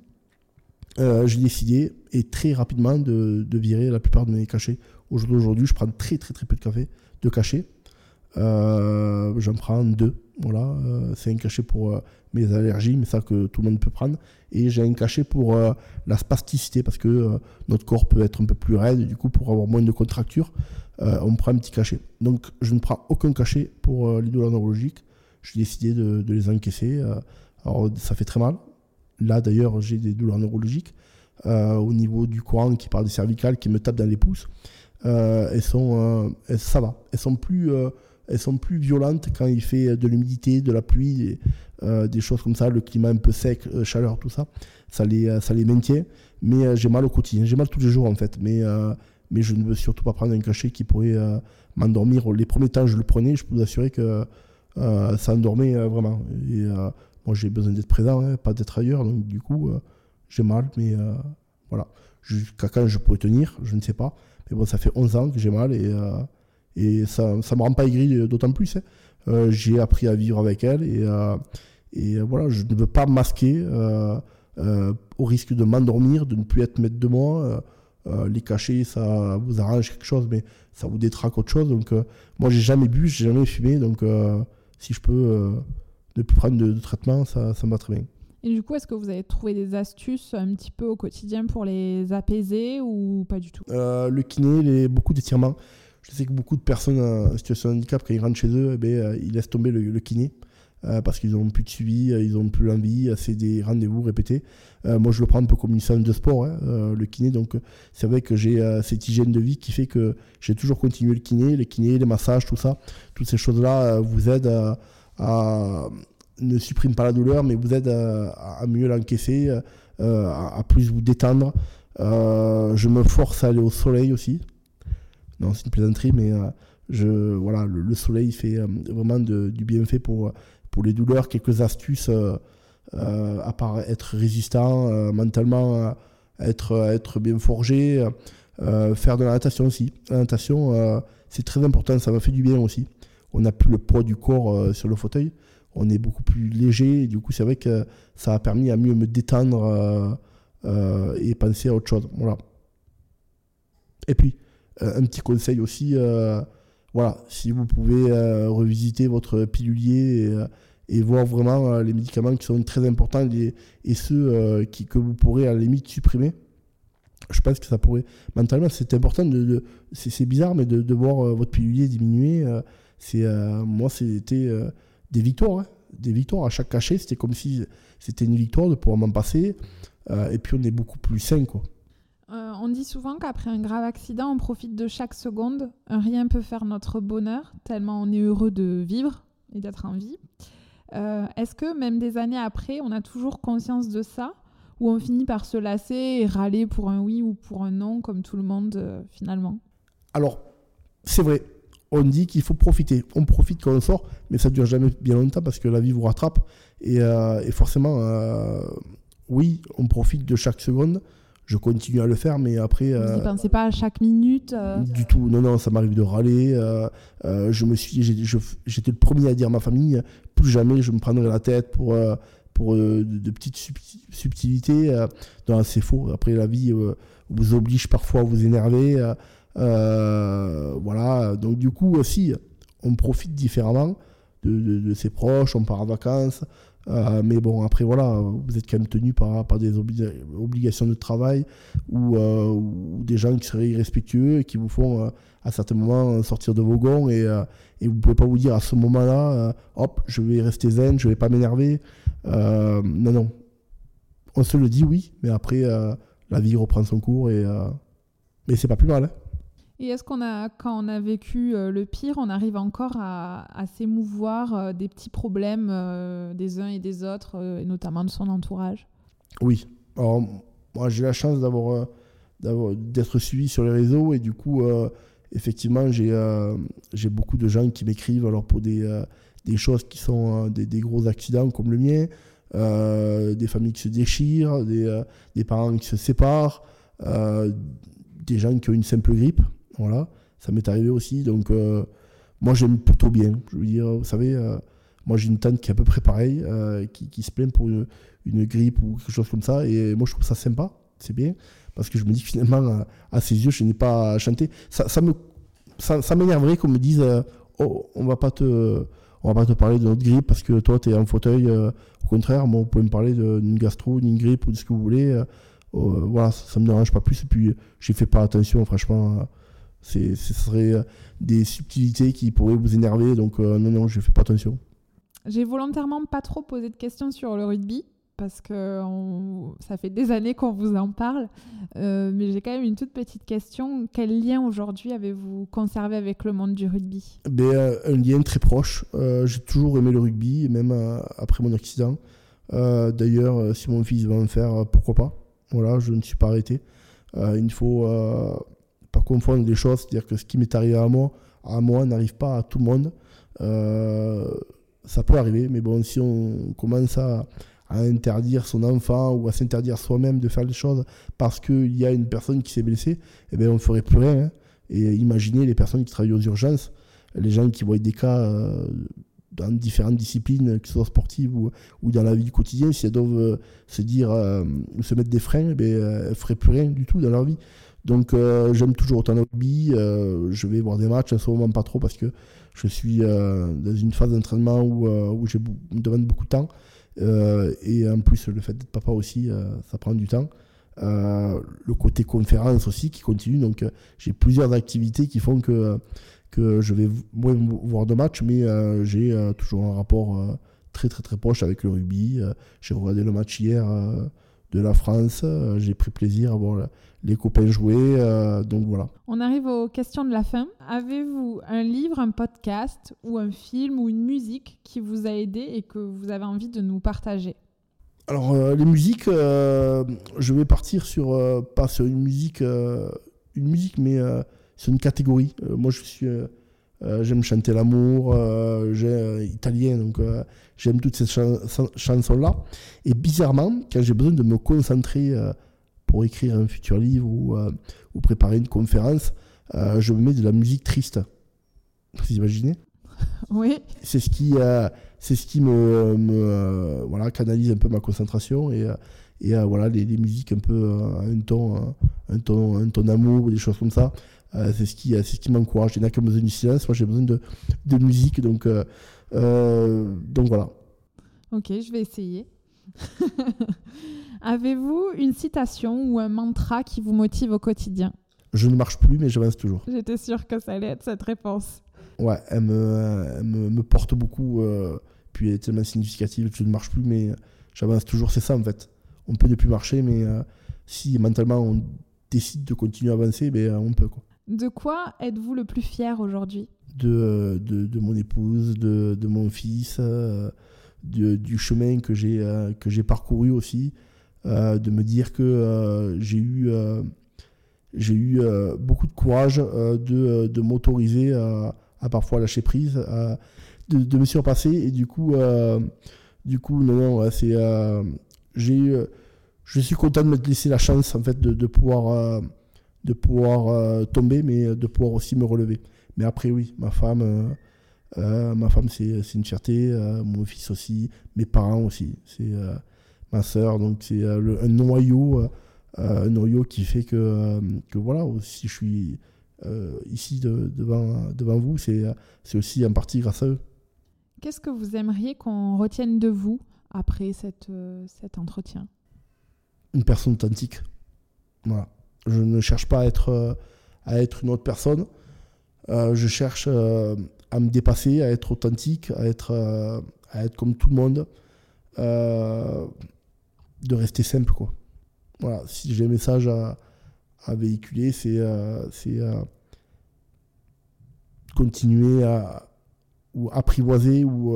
j'ai décidé, et très rapidement, de, virer la plupart de mes cachets. Aujourd'hui, je prends très, très, très peu de café, de cachets. J'en prends deux. Voilà, c'est un cachet pour mes allergies, mais ça que tout le monde peut prendre. Et j'ai un cachet pour euh, la spasticité, parce que euh, notre corps peut être un peu plus raide, du coup, pour avoir moins de contractures, euh, on prend un petit cachet. Donc, je ne prends aucun cachet pour les douleurs neurologiques. J'ai décidé de, les encaisser. alors, ça fait très mal. Là, d'ailleurs, j'ai des douleurs neurologiques au niveau du courant qui part des cervicales, qui me tape dans les pouces. elles sont, ça va. Elles sont plus elles sont plus violentes quand il fait de l'humidité, de la pluie, euh, des choses comme ça, le climat un peu sec, euh, chaleur, tout ça, ça les, euh, ça les maintient. Mais j'ai mal au quotidien, j'ai mal tous les jours en fait, mais, mais je ne veux surtout pas prendre un cachet qui pourrait m'endormir. Les premiers temps, je le prenais, je peux vous assurer que ça endormait vraiment. Et moi, j'ai besoin d'être présent, hein, pas d'être ailleurs, donc du coup, j'ai mal, mais voilà. Quand je pourrais tenir, je ne sais pas. Mais bon, ça fait 11 ans que j'ai mal et et ça ne me rend pas aigri d'autant plus. Hein. Euh, j'ai appris à vivre avec elle et, euh, et voilà, je ne veux pas masquer euh, au risque de m'endormir, de ne plus être maître de moi. les cachets, ça vous arrange quelque chose, mais ça vous détraque autre chose. Donc, moi, j'ai jamais bu, j'ai jamais fumé, donc si je peux ne plus prendre de, traitement, ça, ça me va très bien. Et du coup, est-ce que vous avez trouvé des astuces un petit peu au quotidien pour les apaiser ou pas du tout? Le kiné, les, beaucoup d'étirements. Je sais que beaucoup de personnes en situation de handicap, quand ils rentrent chez eux, eh ben, euh, ils laissent tomber le, kiné. Euh, parce qu'ils n'ont plus de suivi, euh, ils n'ont plus l'envie, c'est des rendez-vous répétés. moi, je le prends un peu comme une salle de sport, hein, le kiné. Donc, c'est vrai que j'ai cette hygiène de vie qui fait que j'ai toujours continué le kiné, les kinés, les massages, tout ça. Toutes ces choses-là vous aident à, ne supprime pas la douleur, mais vous aident à, mieux l'encaisser, à, plus vous détendre. je me force à aller au soleil aussi. Non, c'est une plaisanterie, mais euh, je, voilà, le, soleil fait euh, vraiment du bienfait pour, pour les douleurs. Quelques astuces, euh, à part être résistant mentalement, être, bien forgé, faire de la natation aussi. La natation, c'est très important, ça m'a fait du bien aussi. On n'a plus le poids du corps sur le fauteuil. on est beaucoup plus léger. Du coup, c'est vrai que ça a permis à mieux me détendre et penser à autre chose. Et puis, un petit conseil aussi, voilà, si vous pouvez revisiter votre pilulier et, voir vraiment les médicaments qui sont très importants et, ceux que vous pourrez à la limite supprimer je pense que ça pourrait. Mentalement, c'est important c'est bizarre, mais de, voir euh, votre pilulier diminuer, euh, c'est euh, moi, c'était des victoires. Hein. Des victoires à chaque cachet. C'était comme si c'était une victoire de pouvoir m'en passer. et puis, on est beaucoup plus sain, quoi. On dit souvent qu'après un grave accident, on profite de chaque seconde. rien peut faire notre bonheur, tellement on est heureux de vivre et d'être en vie. Est-ce que même des années après, on a toujours conscience de ça? Où on finit par se lasser et râler pour un oui ou pour un non, comme tout le monde euh, finalement? Alors, c'est vrai, on dit qu'il faut profiter. On profite quand on sort, mais ça ne dure jamais bien longtemps parce que la vie vous rattrape. Et, euh, forcément, euh, oui, on profite de chaque seconde. Je continue à le faire, mais après. Vous n'y pensez pas à chaque minute Du tout. Non, non, ça m'arrive de râler. je me suis, j'étais le premier à dire à ma famille, plus jamais je me prendrai la tête pour pour euh, de, petites subtilités. Euh, c'est faux. Après, la vie euh, vous oblige parfois à vous énerver. voilà. Donc, du coup, aussi, on profite différemment de, ses proches, on part en vacances. Mais bon, après, voilà, vous êtes quand même tenu par, par des obligations de travail ou, des gens qui seraient irrespectueux et qui vous font à certains moments sortir de vos gonds et, et vous ne pouvez pas vous dire à ce moment-là, hop, je vais rester zen, je ne vais pas m'énerver. Euh, non, non. On se le dit, oui, mais après, euh, la vie reprend son cours et, euh, mais c'est pas plus mal. Hein. Et est-ce qu'on a, quand on a vécu le pire, on arrive encore à, s'émouvoir des petits problèmes des uns et des autres, et notamment de son entourage? Oui. Alors, moi, j'ai la chance d'avoir, d'être suivi sur les réseaux et du coup, effectivement, j'ai, beaucoup de gens qui m'écrivent alors pour des, choses qui sont euh, des, gros accidents comme le mien, euh, des familles qui se déchirent, euh, des parents qui se séparent, des gens qui ont une simple grippe. Voilà, ça m'est arrivé aussi. Donc, moi, j'aime plutôt bien. Je veux dire, vous savez, moi, j'ai une tante qui est à peu près pareille, qui, qui, se plaint pour une, grippe ou quelque chose comme ça. Et moi, je trouve ça sympa. C'est bien. Parce que je me dis que finalement, à, ses yeux, je n'ai pas à chanter. Ça, ça me, ça, ça m'énerverait qu'on me dise oh, on va pas te on va pas te parler de notre grippe parce que toi, tu es en fauteuil. Euh, au contraire, moi, vous pouvez me parler d'une gastro, d'une grippe ou de ce que vous voulez. Euh, euh, voilà, ça, ne me dérange pas plus. Et puis, j'y fais pas attention, franchement. Ce serait des subtilités qui pourraient vous énerver. Donc, non, non, je fais pas attention. J'ai volontairement pas trop posé de questions sur le rugby parce que ça fait des années qu'on vous en parle. Euh, mais j'ai quand même une toute petite question. Quel lien aujourd'hui avez-vous conservé avec le monde du rugby? Ben, euh, Un lien très proche. Euh, j'ai toujours aimé le rugby, même après mon accident. D'ailleurs, si mon fils va en faire, pourquoi pas? Voilà, je ne suis pas arrêté. il faut pas confondre les choses. C'est-à-dire que ce qui m'est arrivé à moi, à moi n'arrive pas à tout le monde. ça peut arriver, mais bon, si on commence à interdire son enfant ou à s'interdire soi-même de faire les choses parce qu'il y a une personne qui s'est blessée, eh bien, on ne ferait plus rien. Hein. Et imaginez les personnes qui travaillent aux urgences, les gens qui voient des cas euh, dans différentes disciplines, que ce soit sportives ou, dans la vie du quotidien, si elles doivent euh, se dire, euh, se mettre des freins, eh bien, elles ne feraient plus rien du tout dans leur vie. Donc j'aime toujours autant le rugby, je vais voir des matchs, en ce moment pas trop parce que je suis dans une phase d'entraînement où, où je me demande beaucoup de temps. Euh, et en plus, le fait d'être papa aussi, euh, ça prend du temps. Euh, le côté conférence aussi qui continue. Donc, j'ai plusieurs activités qui font que, que je vais moins voir de matchs, mais j'ai toujours un rapport très très très proche avec le rugby. j'ai regardé le match hier de la France. j'ai pris plaisir à voir les copains jouer. Euh, donc voilà. On arrive aux questions de la fin. Avez-vous un livre, un podcast ou un film ou une musique qui vous a aidé et que vous avez envie de nous partager? Alors euh, les musiques, euh, je vais partir sur pas sur une musique, une musique, mais sur une catégorie. moi je suis j'aime chanter l'amour, j'ai italien, donc j'aime toutes ces chansons-là. Et bizarrement, quand j'ai besoin de me concentrer pour écrire un futur livre ou, euh, ou préparer une conférence, euh, je me mets de la musique triste. Vous imaginez? Oui. C'est ce qui, euh, c'est ce qui me, me voilà, canalise un peu ma concentration et, et voilà, les, musiques un peu un ton, un ton, un ton d'amour ou des choses comme ça. C'est ce qui, c'est ce qui m'encourage. Il n'y a que besoin du silence. Moi, j'ai besoin de, de musique. Donc, donc voilà. Ok, je vais essayer. Avez-vous une citation ou un mantra qui vous motive au quotidien? Je ne marche plus, mais j'avance toujours. J'étais sûre que ça allait être cette réponse. Ouais, elle me, me, porte beaucoup. Euh, puis elle est tellement significative. Je ne marche plus, mais j'avance toujours. C'est ça, en fait. On peut ne plus marcher, mais euh, si mentalement on décide de continuer à avancer, ben, on peut. Quoi. De quoi êtes-vous le plus fier aujourd'hui? De, de, de, mon épouse, de, de mon fils. Euh, du chemin que j'ai euh, j'ai parcouru aussi, euh, de me dire que euh, j'ai eu j'ai eu beaucoup de courage de, de m'autoriser à, parfois lâcher prise, de, me surpasser et du coup du coup non non c'est j'ai je suis content de me laisser la chance en fait de pouvoir de pouvoir tomber mais de pouvoir aussi me relever mais après oui ma femme euh, ma femme, c'est une fierté. Euh, mon fils aussi. Mes parents aussi. C'est euh, ma soeur. Donc, c'est un noyau. un noyau qui fait que, que voilà, si je suis ici devant, devant vous, c'est aussi en partie grâce à eux. Qu'est-ce que vous aimeriez qu'on retienne de vous après cette, cet entretien? Une personne authentique. Voilà. Je ne cherche pas à être, être une autre personne. je cherche à me dépasser, à être authentique, à être, euh, comme tout le monde, euh, de rester simple. Quoi. Voilà, si j'ai un message à, véhiculer, c'est euh, continuer à ou apprivoiser ou,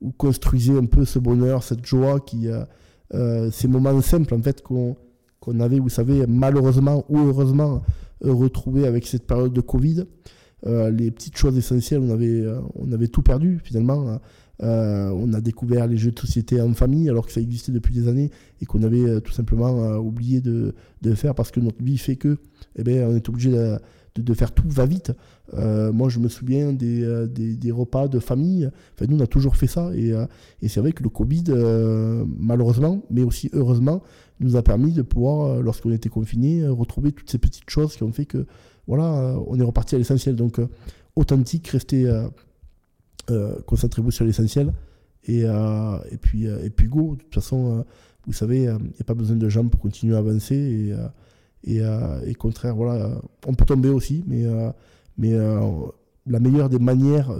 ou construire un peu ce bonheur, cette joie, ces moments simples en fait qu'on qu'on avait, vous savez, malheureusement ou heureusement retrouvé avec cette période de Covid. Euh, les petites choses essentielles, on avait, euh, on avait tout perdu finalement. Hein. Euh, on a découvert les jeux de société en famille alors que ça existait depuis des années et qu'on avait tout simplement oublié de, de, faire parce que notre vie fait que eh ben, on est obligé de, de, faire tout va vite. moi, je me souviens des, des, des, repas de famille. Enfin, nous, on a toujours fait ça. Et, et c'est vrai que le Covid, malheureusement, mais aussi heureusement, nous a permis de pouvoir, lorsqu'on était confinés, retrouver toutes ces petites choses qui ont fait que voilà, euh, on est reparti à l'essentiel. Donc, euh, authentique, restez, euh, concentrez-vous sur l'essentiel. Et, et, puis, et puis go, de toute façon, vous savez, il n'y a pas besoin de jambes pour continuer à avancer. Et, et, contraire, voilà, on peut tomber aussi, mais, mais la meilleure des manières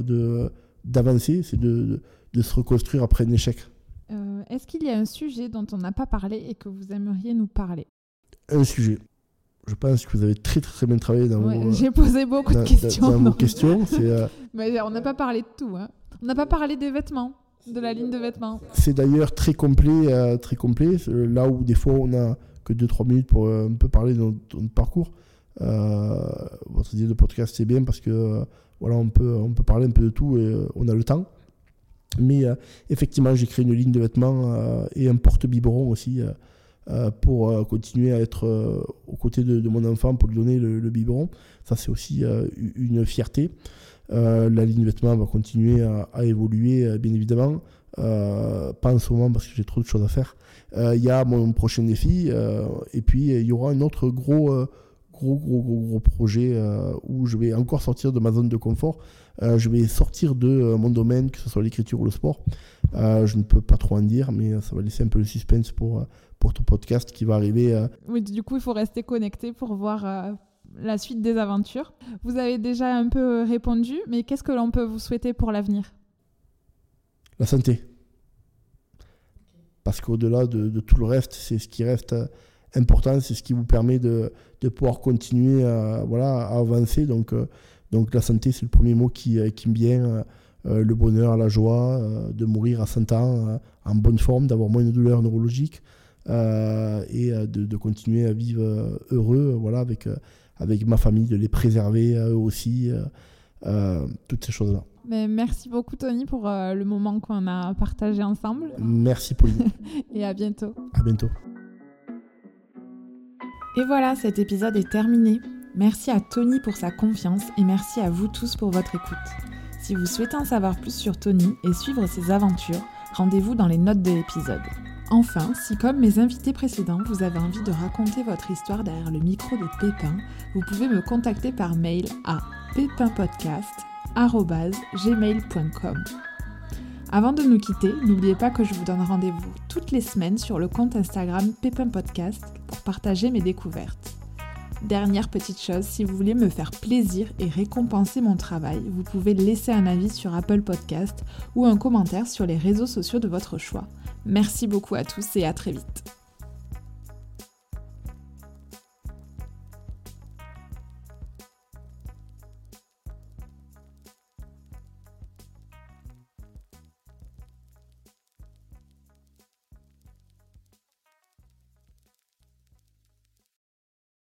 d'avancer, c'est de, de, se reconstruire après un échec. Est-ce qu'il y a un sujet dont on n'a pas parlé et que vous aimeriez nous parler? Un sujet je pense que vous avez très très, bien travaillé dans vos, J'ai posé beaucoup de questions. Dans, vos questions. Euh, Mais on n'a pas parlé de tout. Hein. On n'a pas parlé des vêtements, de la ligne de vêtements. C'est d'ailleurs très complet, euh, très complet. Là où des fois on a que 2-3 minutes pour euh, un peu parler de notre, parcours. votre idée de podcast c'est bien parce que voilà on peut on peut parler un peu de tout et on a le temps. Mais effectivement j'ai créé une ligne de vêtements et un porte biberon aussi. Euh, pour euh, continuer à être euh, aux côtés de, mon enfant pour lui donner le, biberon. Ça, c'est aussi une fierté. la ligne vêtements va continuer à, évoluer, bien évidemment. pas en ce moment parce que j'ai trop de choses à faire. Il y a mon prochain défi et puis il y aura un autre gros, gros, gros, gros, gros projet où je vais encore sortir de ma zone de confort. Je vais sortir de mon domaine, que ce soit l'écriture ou le sport. je ne peux pas trop en dire, mais ça va laisser un peu le suspense pour, pour ton podcast qui va arriver. Euh. Oui, du coup, il faut rester connecté pour voir euh, la suite des aventures. Vous avez déjà un peu répondu, mais qu'est-ce que l'on peut vous souhaiter pour l'avenir? La santé. Parce qu'au-delà de, tout le reste, c'est ce qui reste euh, important, c'est ce qui vous permet de, de pouvoir continuer à, voilà, à avancer. Donc, donc la santé, c'est le premier mot qui, qui me vient. le bonheur, la joie, de mourir à 100 ans en bonne forme, d'avoir moins de douleurs neurologiques, euh, et euh, de, continuer à vivre euh, heureux voilà, avec, avec ma famille, de les préserver eux aussi, toutes ces choses-là. Mais merci beaucoup Tony pour le moment qu'on a partagé ensemble. Merci Pauline. et à bientôt. À bientôt. Et voilà, cet épisode est terminé. Merci à Tony pour sa confiance et merci à vous tous pour votre écoute. Si vous souhaitez en savoir plus sur Tony et suivre ses aventures, rendez-vous dans les notes de l'épisode. Enfin, si comme mes invités précédents, vous avez envie de raconter votre histoire derrière le micro de Pépin, vous pouvez me contacter par mail à pépinpodcast.gmail.com. Avant de nous quitter, n'oubliez pas que je vous donne rendez-vous toutes les semaines sur le compte Instagram Pépin Podcast pour partager mes découvertes. Dernière petite chose, si vous voulez me faire plaisir et récompenser mon travail, vous pouvez laisser un avis sur Apple Podcast ou un commentaire sur les réseaux sociaux de votre choix. Merci beaucoup à tous et à très vite.